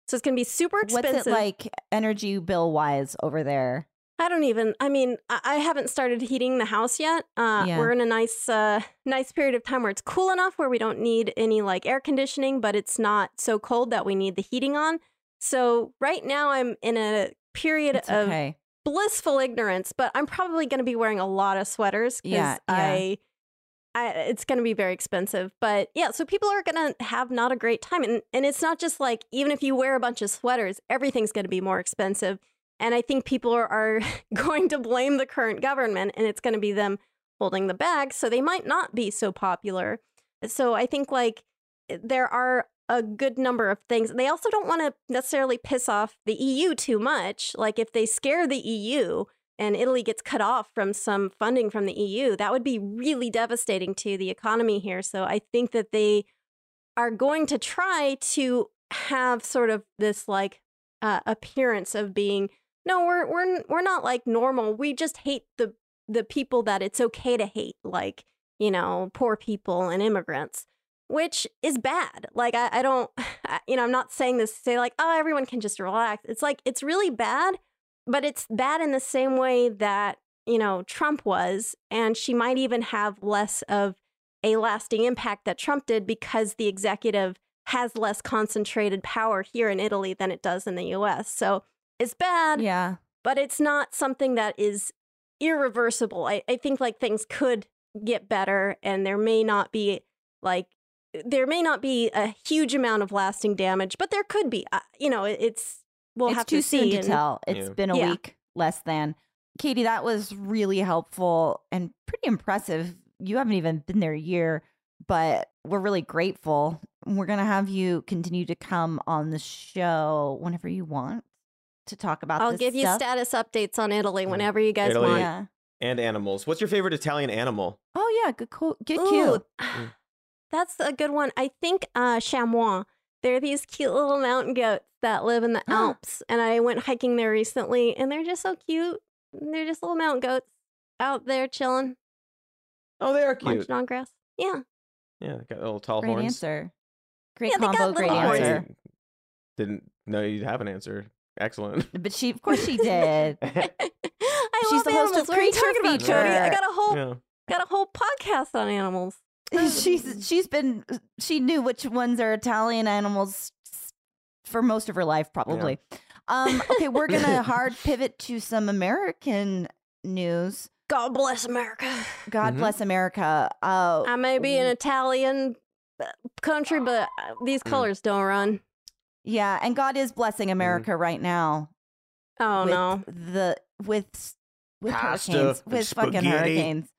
So it's going to be super expensive. What's it like energy bill wise over there? I don't even. I mean, I, I haven't started heating the house yet. Uh, Yeah. We're in a nice, uh, nice period of time where it's cool enough where we don't need any like air conditioning, but it's not so cold that we need the heating on. So right now, I'm in a period It's of okay. Blissful ignorance, but I'm probably going to be wearing a lot of sweaters because Yeah, yeah. I, I, it's going to be very expensive. But yeah, so people are going to have not a great time, and and it's not just like even if you wear a bunch of sweaters, everything's going to be more expensive. And I think people are, are going to blame the current government, and it's going to be them holding the bag, so they might not be so popular. So I think like eh, there are a good number of things. They also don't want to necessarily piss off the EU too much. Like if they scare the EU and Italy gets cut off from some funding from the EU, that would be really devastating to the economy here. So I think that they are going to try to have sort of this like uh, appearance of being no, we're we're we're not like normal. We just hate the the people that it's okay to hate, like you know, poor people and immigrants which is bad. Like, I, I don't, I- you know, I'm not saying this to say, like, oh, everyone can just relax. It's like, it's really bad, but it's bad in the same way that, you know, Trump was. And she might even have less of a lasting impact that Trump did because the executive has less concentrated power here in Italy than it does in the US. So it's bad Yeah. but it's not something that is irreversible. I, I think like things could get better and there may not be like there may not be a huge amount of lasting damage, but there could be. Uh, you know, it's we'll it's have too to soon see. to and- tell. It's Yeah. been a Yeah. week less than. Katie, that was really helpful and pretty impressive. You haven't even been there a year, but we're really grateful. We're going to have you continue to come on the show whenever you want to talk about I'll this give you status updates on Italy whenever you guys Italy. want. Yeah. And animals. What's your favorite Italian animal? Oh, yeah. Good, cool. Good Ooh, cue. that's a good one. I think uh, chamois. They're these cute little mountain goats that live in the Alps, and I went hiking there recently, and they're just so cute. They're just little mountain goats out there chilling, Oh, they are cute. munching on grass. Yeah. Yeah, they got little tall Great horns. answer. Great Yeah, they got combo. Great little horns. answer. I didn't know you'd have an answer. Excellent. But she, of course, she did. I She's love the host of animals. What are you Creature talking about, Cody? I Feature. got a whole yeah. got a whole podcast on animals. She's she's been she knew which ones are Italian animals for most of her life, probably. Um, okay, we're gonna hard pivot to some American news. God bless America. God Mhm. bless America. Uh, I may be an Italian uh, country, but uh, these Mm. colors don't run. yeah, and God is blessing America right now. Oh with no. the with with Pasta hurricanes, and with fucking spaghetti. hurricanes,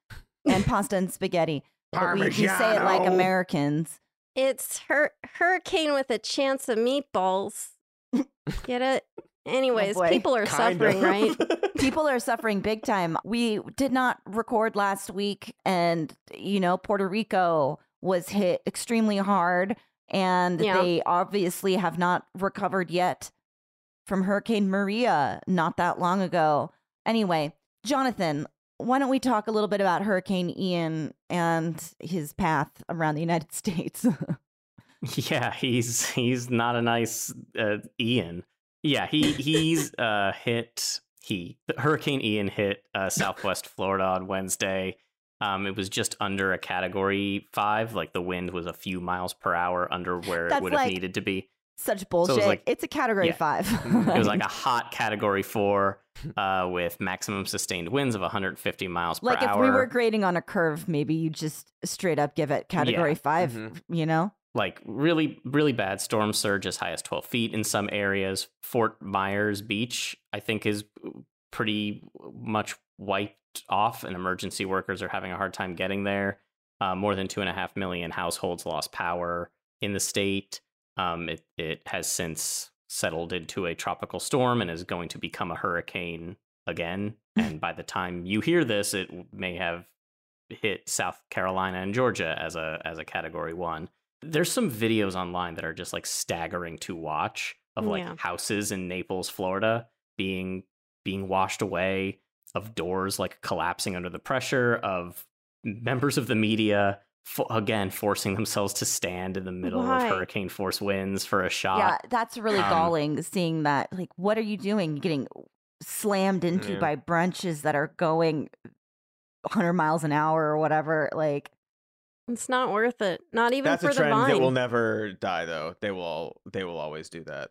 and pasta and spaghetti. But we, we say it like Americans. It's hur- hurricane with a chance of meatballs. Get it? Oh, Anyways, boy. people are Kind suffering, of. right? people are suffering big time. We did not record last week, and you know, Puerto Rico was hit extremely hard, and Yeah. they obviously have not recovered yet from Hurricane Maria not that long ago. Anyway, Jonathan, why don't we talk a little bit about Hurricane Ian and his path around the United States? Yeah, he's he's not a nice uh, Ian. Yeah, he he's uh, hit he Hurricane Ian hit uh, Southwest Florida on Wednesday. Um, it was just under a Category Five, like the wind was a few miles per hour under where That's it would have like- needed to be. Such bullshit. like- it's a category yeah. five. It was like a hot category four uh, with maximum sustained winds of 150 miles per hour. like if we were grading on a curve, maybe you just straight up give it category 5 Mhm. You know, like really, really bad storm surge as high as 12 feet in some areas. Fort Myers Beach, I think, is pretty much wiped off, and emergency workers are having a hard time getting there. Uh, more than two and a half million households lost power in the state. Um, it it has since settled into a tropical storm and is going to become a hurricane again. and by the time you hear this, it may have hit South Carolina and Georgia as a as a category one. There's some videos online that are just like staggering to watch of like Yeah. houses in Naples, Florida being being washed away, of doors like collapsing under the pressure, of members of the media fo- again forcing themselves to stand in the middle Why? of hurricane force winds for a shot. yeah, that's really Um, galling. Seeing that, like, what are you doing? You're getting slammed into Yeah. by branches that are going 100 miles an hour or whatever. Like, It's not worth it. Not even That's for a the trend vine. that will never die, though. They will. All, they will always do that.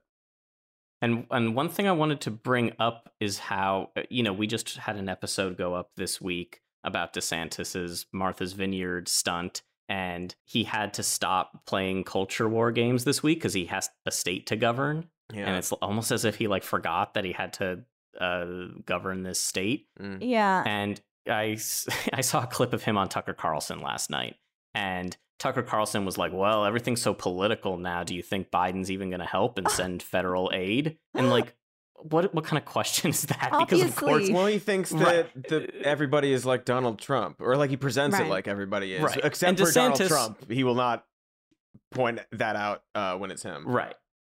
And and one thing I wanted to bring up is how uh, you know we just had an episode go up this week about DeSantis's Martha's Vineyard stunt, and he had to stop playing culture war games this week because he has a state to govern, Yeah. and it's almost as if he like forgot that he had to uh, govern this state. Mm. yeah, And I, I saw a clip of him on Tucker Carlson last night, and Tucker Carlson was like, "Well, everything's so political now. Do you think Biden's even going to help and send federal aid?" And like, what what kind of question is that? Because of course, Well, he thinks that Right. the, everybody is like Donald Trump, or like he presents Right. it like everybody is. Right. Except And for Donald Trump, he will not point that out uh, when it's him. right.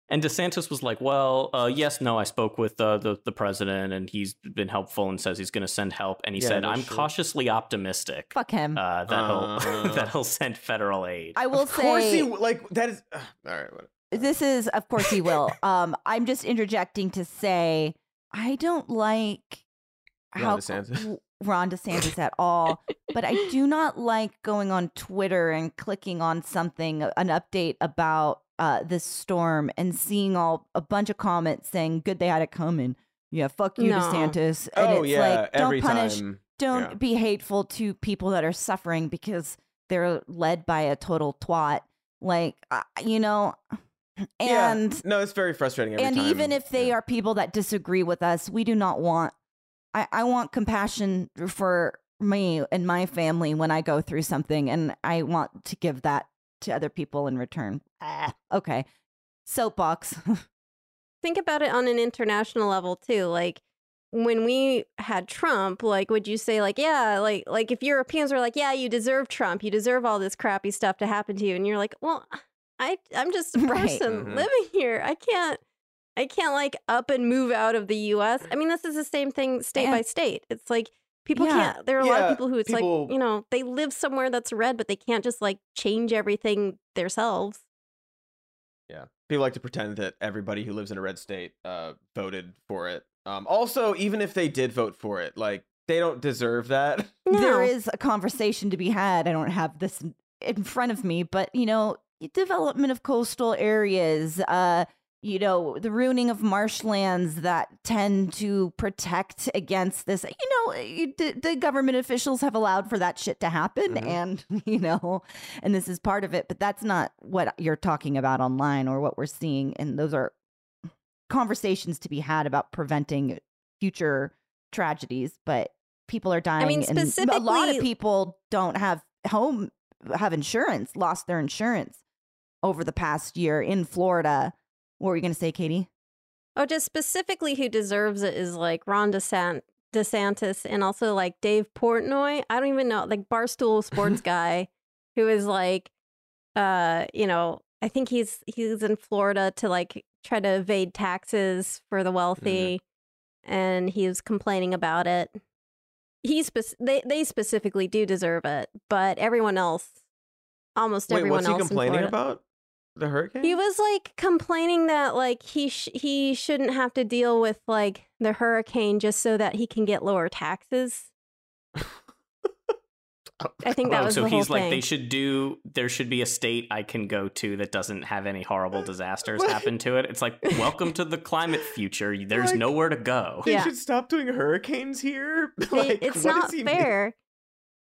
And DeSantis was like, "Well, uh, yes, no. I spoke with uh, the the president, and he's been helpful and says he's going to send help." And he Yeah, said, no "I'm shit. cautiously optimistic fuck him. uh, that he'll Uh. that he'll send federal aid." I will of course he like that is. Uh, all right. What, this is, of course, he will. um, I'm just interjecting to say I don't like Ron how DeSantis? Ron DeSantis at all, but I do not like going on Twitter and clicking on something, an update about uh, this storm, and seeing all a bunch of comments saying, "Good, they had it coming." Yeah, fuck you, No. DeSantis. And oh it's yeah, like, don't every punish, time. don't yeah. be hateful to people that are suffering because they're led by a total twat. Like, uh, you know, and yeah. no, it's very frustrating. Every and time. even if they Yeah. are people that disagree with us, we do not want. I, I want compassion for me and my family when I go through something, and I want to give that to other people in return. Ah, okay, soapbox. think about it on an international level too like when we had trump like would you say like yeah like like if europeans were like yeah you deserve trump you deserve all this crappy stuff to happen to you and you're like well i i'm just a Right. person Mhm. living here i can't i can't like up and move out of the us i mean this is the same thing state by state it's like people Yeah. can't there are a lot of people who it's people- like you know they live somewhere that's red but they can't just like change everything themselves Yeah. People like to pretend that everybody who lives in a red state uh, voted for it. Um, also, even if they did vote for it, like they don't deserve that. there No. is a conversation to be had. I don't have this in- in front of me, but you know, development of coastal areas, uh, you know, the ruining of marshlands that tend to protect against this. You know, you- the, the government officials have allowed for that shit to happen, Mhm. and you know, and this is part of it. But that's not what you're talking about online or what we're seeing, and those are conversations to be had about preventing future tragedies. But people are dying. I mean, and a lot of people don't have home have insurance, lost their insurance over the past year in Florida. What were you going to say, Katie? Oh, just specifically who deserves it is like Ron DeSant- DeSantis and also like Dave Portnoy. I don't even know, like Barstool Sports guy, who is like, uh, you know, I think he's he's in Florida to like try to evade taxes for the wealthy, and he was complaining about it. He spec- they they specifically do deserve it, but everyone else, almost Wait, everyone what's he else in complaining Florida- about? The hurricane? he was like complaining that like he sh- he shouldn't have to deal with like the hurricane just so that he can get lower taxes. I think that oh, was so the whole he's like thing. they should do. There should be a state I can go to that doesn't have any horrible disasters happen to it. It's like welcome to the climate future. There's Like- nowhere to go. They Yeah. should stop doing hurricanes here. They- like, it's not does he fair.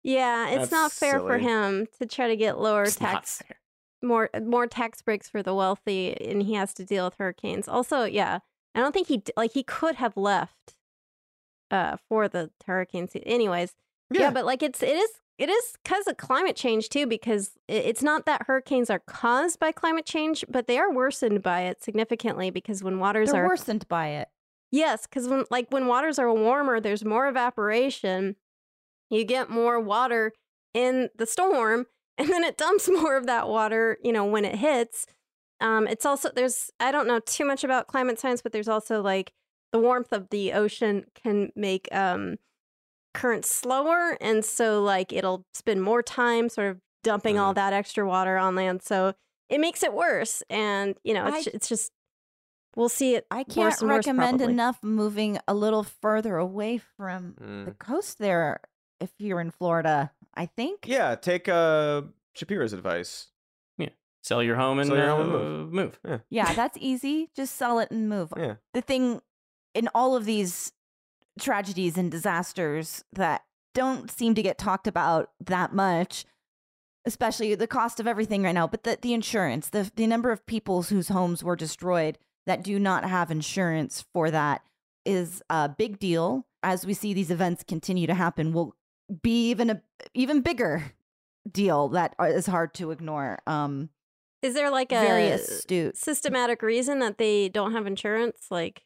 Yeah, it's That's not fair for him to try to get lower It's not tax fair. More more tax breaks for the wealthy and he has to deal with hurricanes. Also, yeah, I don't think he like he could have left uh for the hurricane season. Anyways, mean? yeah. but like it's it is it is cuz of climate change too because it's not that hurricanes are caused by climate change, but they are worsened by it significantly because when waters They're are worsened by it. Yes, because when like when waters are warmer, there's more evaporation. You get more water in the storm, and then it dumps more of that water. You know when it hits. Um, it's also there's I don't know too much about climate science, but there's also like the warmth of the ocean can make um, currents slower, and so like it'll spend more time sort of dumping all that extra water on land. So it makes it worse, and you know it's I- it's just we'll see it. I can't and worse, recommend probably. enough moving a little further away from the Mm. coast there if you're in Florida. I think. Yeah, take uh, Shapiro's advice. Sell your home and Sell your home and uh, move. Yeah, yeah, that's easy. Just sell it and move. Yeah. The thing in all of these tragedies and disasters that don't seem to get talked about that much, especially the cost of everything right now, but the, the insurance, the, the number of people whose homes were destroyed that do not have insurance for that is a big deal. As we see these events continue to happen, will be even a even bigger deal that uh, hard to ignore. Um, Is there like a very astute. systematic reason that they don't have insurance? Like,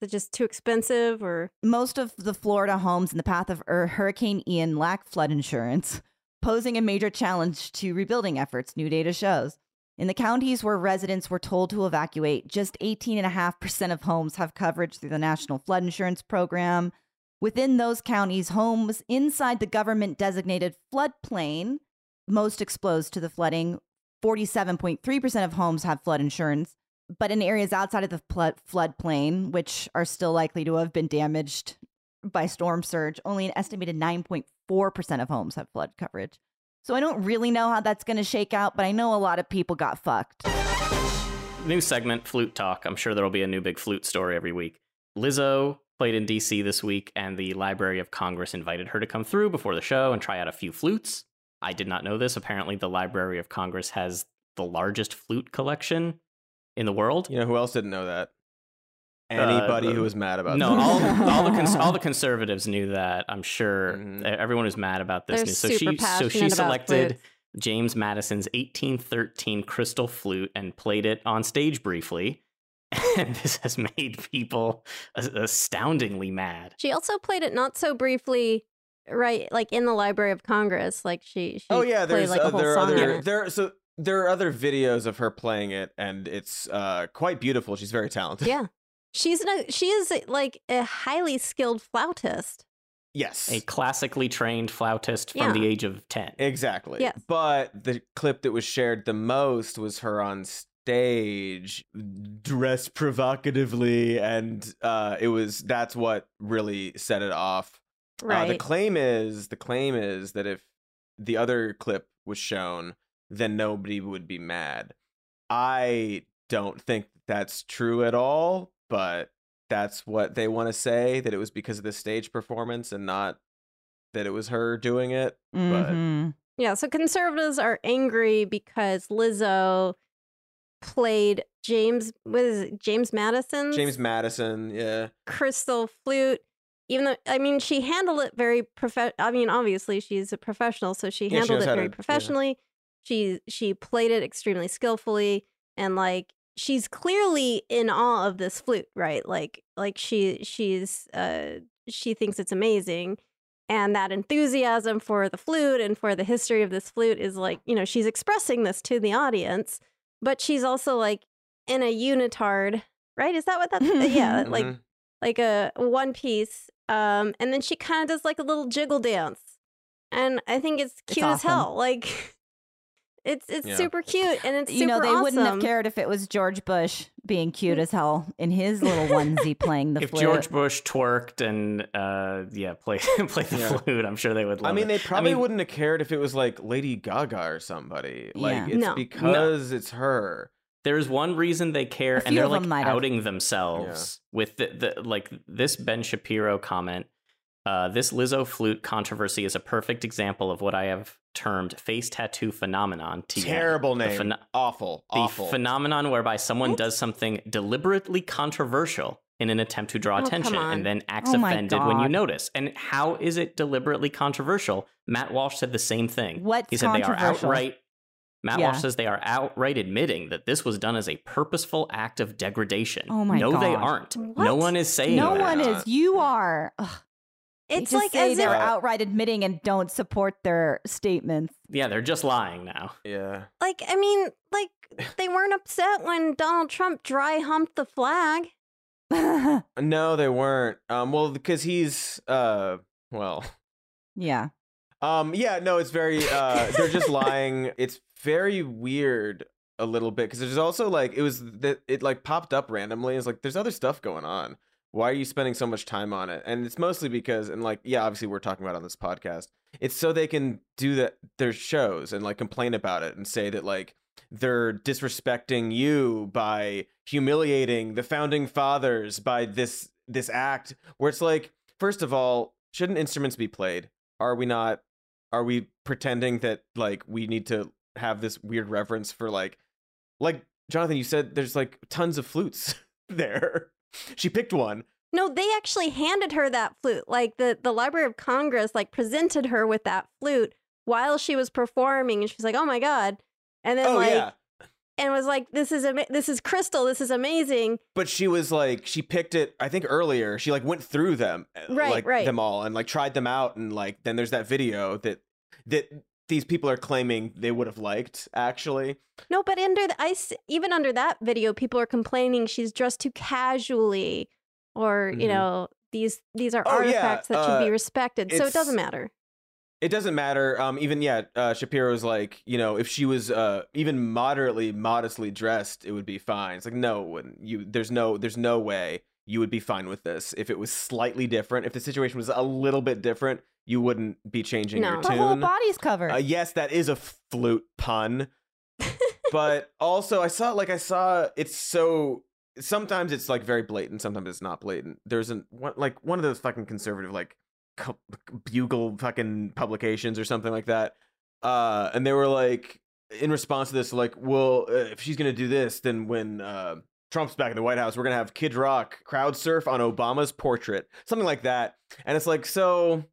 is it just too expensive or? Most of the Florida homes in the path of Hurricane Ian lack flood insurance, posing a major challenge to rebuilding efforts, new data shows. In the counties where residents were told to evacuate, just 18.5% of homes have coverage through the National Flood Insurance Program. Within those counties, homes inside the government designated floodplain, most exposed to the flooding, 47.3% of homes have flood insurance. But in areas outside of the flood floodplain, which are still likely to have been damaged by storm surge, only an estimated 9.4% of homes have flood coverage. So I don't really know how that's going to shake out, but I know a lot of people got fucked. New segment, Flute Talk. I'm sure there'll be a new big flute story every week. Lizzo played in DC this week, and the Library of Congress invited her to come through before the show and try out a few flutes. I did not know this. Apparently, the Library of Congress has the largest flute collection in the world. You know who else didn't know that? Anybody who was mad about No, this. all, all the cons- all the conservatives knew that. I'm sure Mhm. E- everyone was mad about this They're news. So super she so she selected flutes. James Madison's 1813 crystal flute and played it on stage briefly. And this has made people astoundingly mad. She also played it not so briefly, right? Like in the Library of Congress. Like she. she oh yeah, played there's like a uh, whole there are song other it. there so there are other videos of her playing it, and it's uh quite beautiful. She's very talented. Yeah, she's an, she is like a highly skilled flautist. Yes. A classically trained flautist from the age of 10. Exactly. Yes. But the clip that was shared the most was her on stage dressed provocatively and uh it was that's what really set it off. Right. Uh, the claim is the claim is that if the other clip was shown then nobody would be mad. I don't think that's true at all, but that's what they want to say that it was because of the stage performance and not that it was her doing it. Mhm. Yeah, so conservatives are angry because Lizzo played James what is it, James Madison? James Madison, yeah. crystal flute. Even though I mean she handled it very prof I mean, obviously she's a professional, so she Yeah, she handled knows it very to- yeah. professionally. She she played it extremely skillfully and like she's clearly in awe of this flute, right? Like like she she's uh she thinks it's amazing and that enthusiasm for the flute and for the history of this flute is like you know she's expressing this to the audience but she's also like in a unitard right is that what that's yeah like Mhm. like a one piece um and then she kind of does like a little jiggle dance and i think it's It's cute as hell like It's it's Yeah. super cute and it's you know, super they wouldn't have cared if it was George Bush being cute as hell in his little onesie playing the if flute. If George Bush twerked and uh, yeah, play play the Yeah. flute, I'm sure they would love I mean, it. they probably mean, wouldn't have cared if it was like Lady Gaga or somebody. Like Yeah. it's No. because it's her. There's one reason they care, and they're like them might have. outing themselves with the, the like this Ben Shapiro comment. Uh, this Lizzo flute controversy is a perfect example of what I have termed face tattoo phenomenon. TM. Terrible The name. pheno- awful. the awful. phenomenon whereby someone does something deliberately controversial in an attempt to draw Oh, attention and then oh acts Oh offended when you notice. And how is it deliberately controversial? Matt Walsh said the same thing. What's he said they are outright Matt Yeah. Walsh says they are outright admitting that this was done as a purposeful act of degradation. Oh my no, they aren't. What? No one is saying no that. one is. You are. Ugh. They It's just like say as they're if, outright admitting and don't support their statements. Yeah, they're just lying now. yeah. like I mean, like they weren't upset when Donald Trump dry humped the flag. No, they weren't. Um. Well, because he's uh. Well. yeah. Um. Yeah. No. It's very. Uh. They're just lying. It's very weird a little bit because there's also like it was that it like popped up randomly. It's like there's other stuff going on. Why are you spending so much time on it? And it's mostly because and like yeah, obviously we're talking about on this podcast. It's so they can do that their shows and like complain about it and say that like they're disrespecting you by humiliating the founding fathers by this this act where it's like first of all shouldn't instruments be played are we not are we pretending that like we need to have this weird reverence for like like jonathan you said there's like tons of flutes there she picked one No, they actually handed her that flute. Like the the Library of Congress like presented her with that flute while she was performing, and she was like, "Oh my god!" And then oh like yeah and was like, "This is ama- this is crystal. This is amazing." but she was like she picked it i think earlier she like went through them uh, Right, like right. them all and like tried them out and like then there's that video that that these people are claiming they would have liked actually No, but under the ice even under that video, people are complaining she's dressed too casually, or you Mhm. know these these are Oh, yeah, artifacts that should be uh, respected. So it doesn't matter. it doesn't matter um even yeah uh shapiro's like you know if she was uh even moderately modestly dressed it would be fine it's like no you there's no there's no way you would be fine with this. If it was slightly different if the situation was a little bit different you wouldn't be changing No. your The whole tune. body's covered. uh, yes that is a flute pun. But also i saw like i saw it's so sometimes it's like very blatant sometimes it's not blatant. There's an one like one of those fucking conservative like co- bugle fucking publications or something like that. Uh and they were like in response to this like well uh, if she's gonna do this then when uh trump's back in the white house we're gonna have kid rock crowd surf on obama's portrait something like that. And it's like so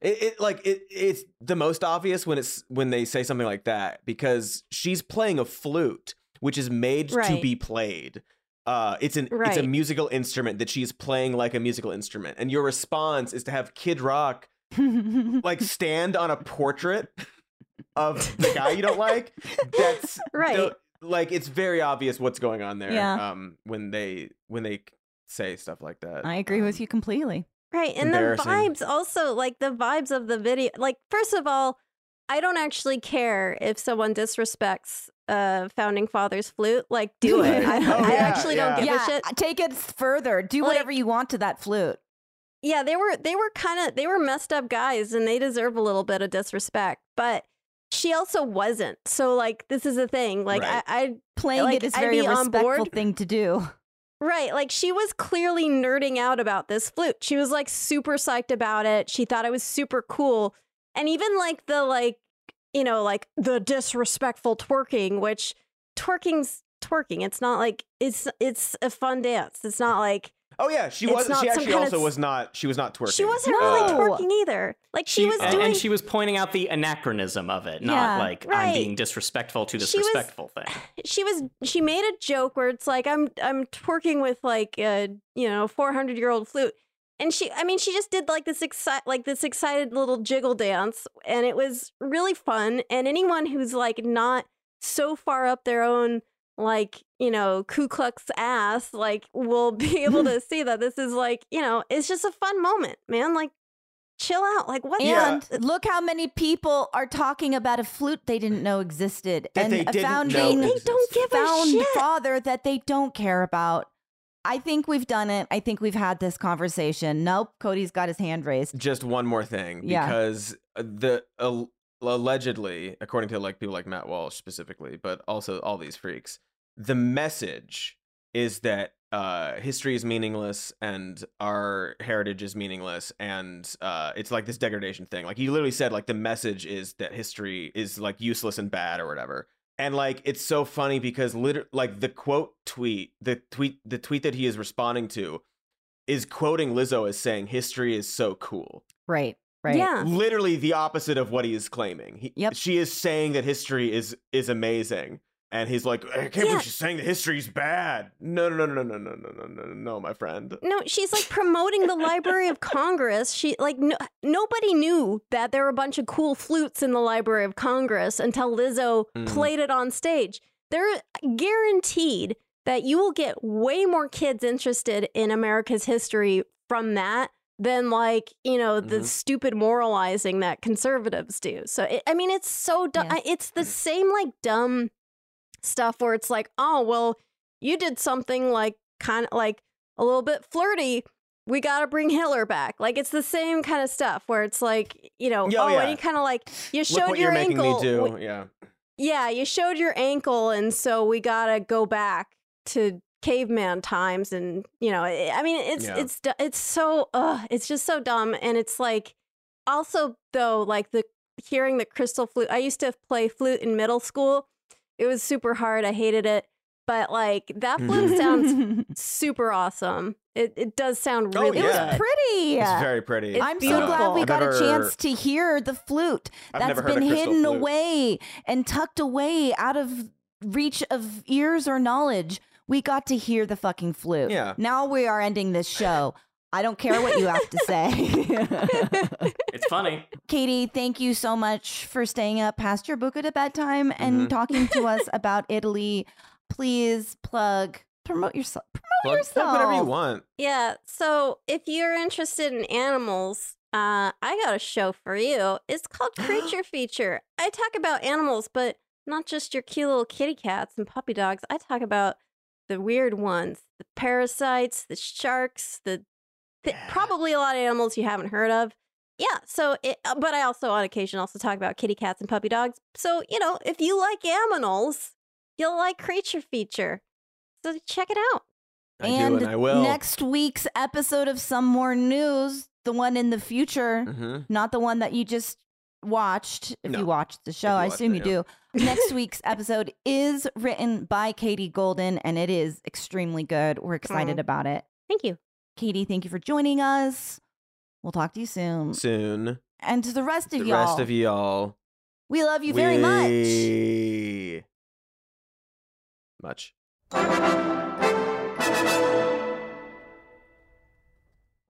it, it like it it's the most obvious when it's when they say something like that because she's playing a flute which is made to be played. Uh it's an it's a musical instrument that she's playing like a musical instrument. And your response is to have kid rock like stand on a portrait of the guy you don't like? That's Right. the- like it's very obvious what's going on there Yeah. um when they when they say stuff like that I agree with Um, you completely. Right. And the vibes also, like the vibes of the video. Like, first of all, I don't actually care if someone disrespects uh founding father's flute. Like, do it. I, Oh, I yeah, actually don't yeah. give yeah, a shit. take it further. Do Like- whatever you want to that flute. Yeah, they were they were kind of they were messed up guys and they deserve a little bit of disrespect. But she also wasn't. So like this is a thing. Like Right. I, I Playing Like, it is very be a on respectful board. thing to do. Right. Like she was clearly nerding out about this flute. She was like super psyched about it. She thought it was super cool. And even like the like, you know, like the disrespectful twerking, which twerking's twerking. It's not like it's it's a fun dance. It's not like oh yeah she was not she actually also of- was not she was not twerking she wasn't No. really twerking either. Like she, was and, doing and she was pointing out the anachronism of it, not Yeah, like I'm being disrespectful to this She was- respectful thing. she was she made a joke where it's like I'm I'm twerking with like a you know 400 year old flute and she I mean she just did like this exci- like this excited little jiggle dance and it was really fun and anyone who's like not so far up their own like you know Ku Klux ass like will be able to see that this is like you know it's just a fun moment man like chill out. Like what? And the- look how many people are talking about a flute they didn't know existed That and they a founding they don't give a found shit. father that they don't care about. I think we've done it. I think we've had this conversation. Nope, Cody's got his hand raised. just one more thing Yeah. because the uh, allegedly according to like people like matt walsh specifically but also all these freaks the message is that uh history is meaningless and our heritage is meaningless and uh it's like this degradation thing like he literally said like the message is that history is like useless and bad or whatever and like it's so funny because liter- like the quote tweet the tweet the tweet that he is responding to is quoting lizzo as saying history is so cool Right, right. Yeah. literally the opposite of what he is claiming. He, Yep. She is saying that history is is amazing. And he's like, I can't Yeah. believe she's saying that history's bad. No, no, no, no, no, no, no, no, no, no, my friend. No, she's like promoting the Library of Congress. She like no, nobody knew that there were a bunch of cool flutes in the Library of Congress until Lizzo Mm. played it on stage. They're guaranteed that you will get way more kids interested in America's history from that than like you know the Mhm. stupid moralizing that conservatives do. So it, I mean, it's so dumb. Yeah. It's the same like dumb stuff where it's like, oh well, you did something like kind of like a little bit flirty. We got to bring Hitler back. Like it's the same kind of stuff where it's like, you know, Yeah, oh, yeah. and you kind of like you showed your you're ankle. me do. yeah. yeah, you showed your ankle, and so we gotta go back to caveman times. And you know, I I mean, it's Yeah. it's it's so, uh, it's just so dumb. And it's like, also though, like the hearing the crystal flute. I used to play flute in middle school. It was super hard. I hated it, but like that mm-hmm. flute sounds super awesome. It it does sound Oh, really It was pretty. It's very pretty. It's I'm so glad we I've got a chance to hear the flute I've that's never heard a been hidden flute. away and tucked away out of reach of ears or knowledge. We got to hear the fucking flute. Yeah. Now we are ending this show. I don't care what you have to say. It's funny. Katie, thank you so much for staying up past your book at a bedtime and Mhm. talking to us about Italy. Please plug, promote yourself. Promote Plug, yourself. plug whatever you want. Yeah. So if you're interested in animals, uh, I got a show for you. It's called Creature Feature. I talk about animals, but not just your cute little kitty cats and puppy dogs. I talk about the weird ones, the parasites, the sharks, the th- Yeah. probably a lot of animals you haven't heard of. Yeah. So, it, uh, but I also on occasion also talk about kitty cats and puppy dogs. So you know, if you like animals, you'll like Creature Feature. So check it out. I and do, and I will. next week's episode of Some More News, the one in the future, hmm not the one that you just watched. If No. you watched the show, I assume it, you yeah. do. Next week's episode is written by Katie Golden, and it is extremely good. We're excited Aw. about it. Thank you. Katie, thank you for joining us. We'll talk to you soon. Soon. And to the rest of The y'all, The rest of y'all. we love you very much. Much.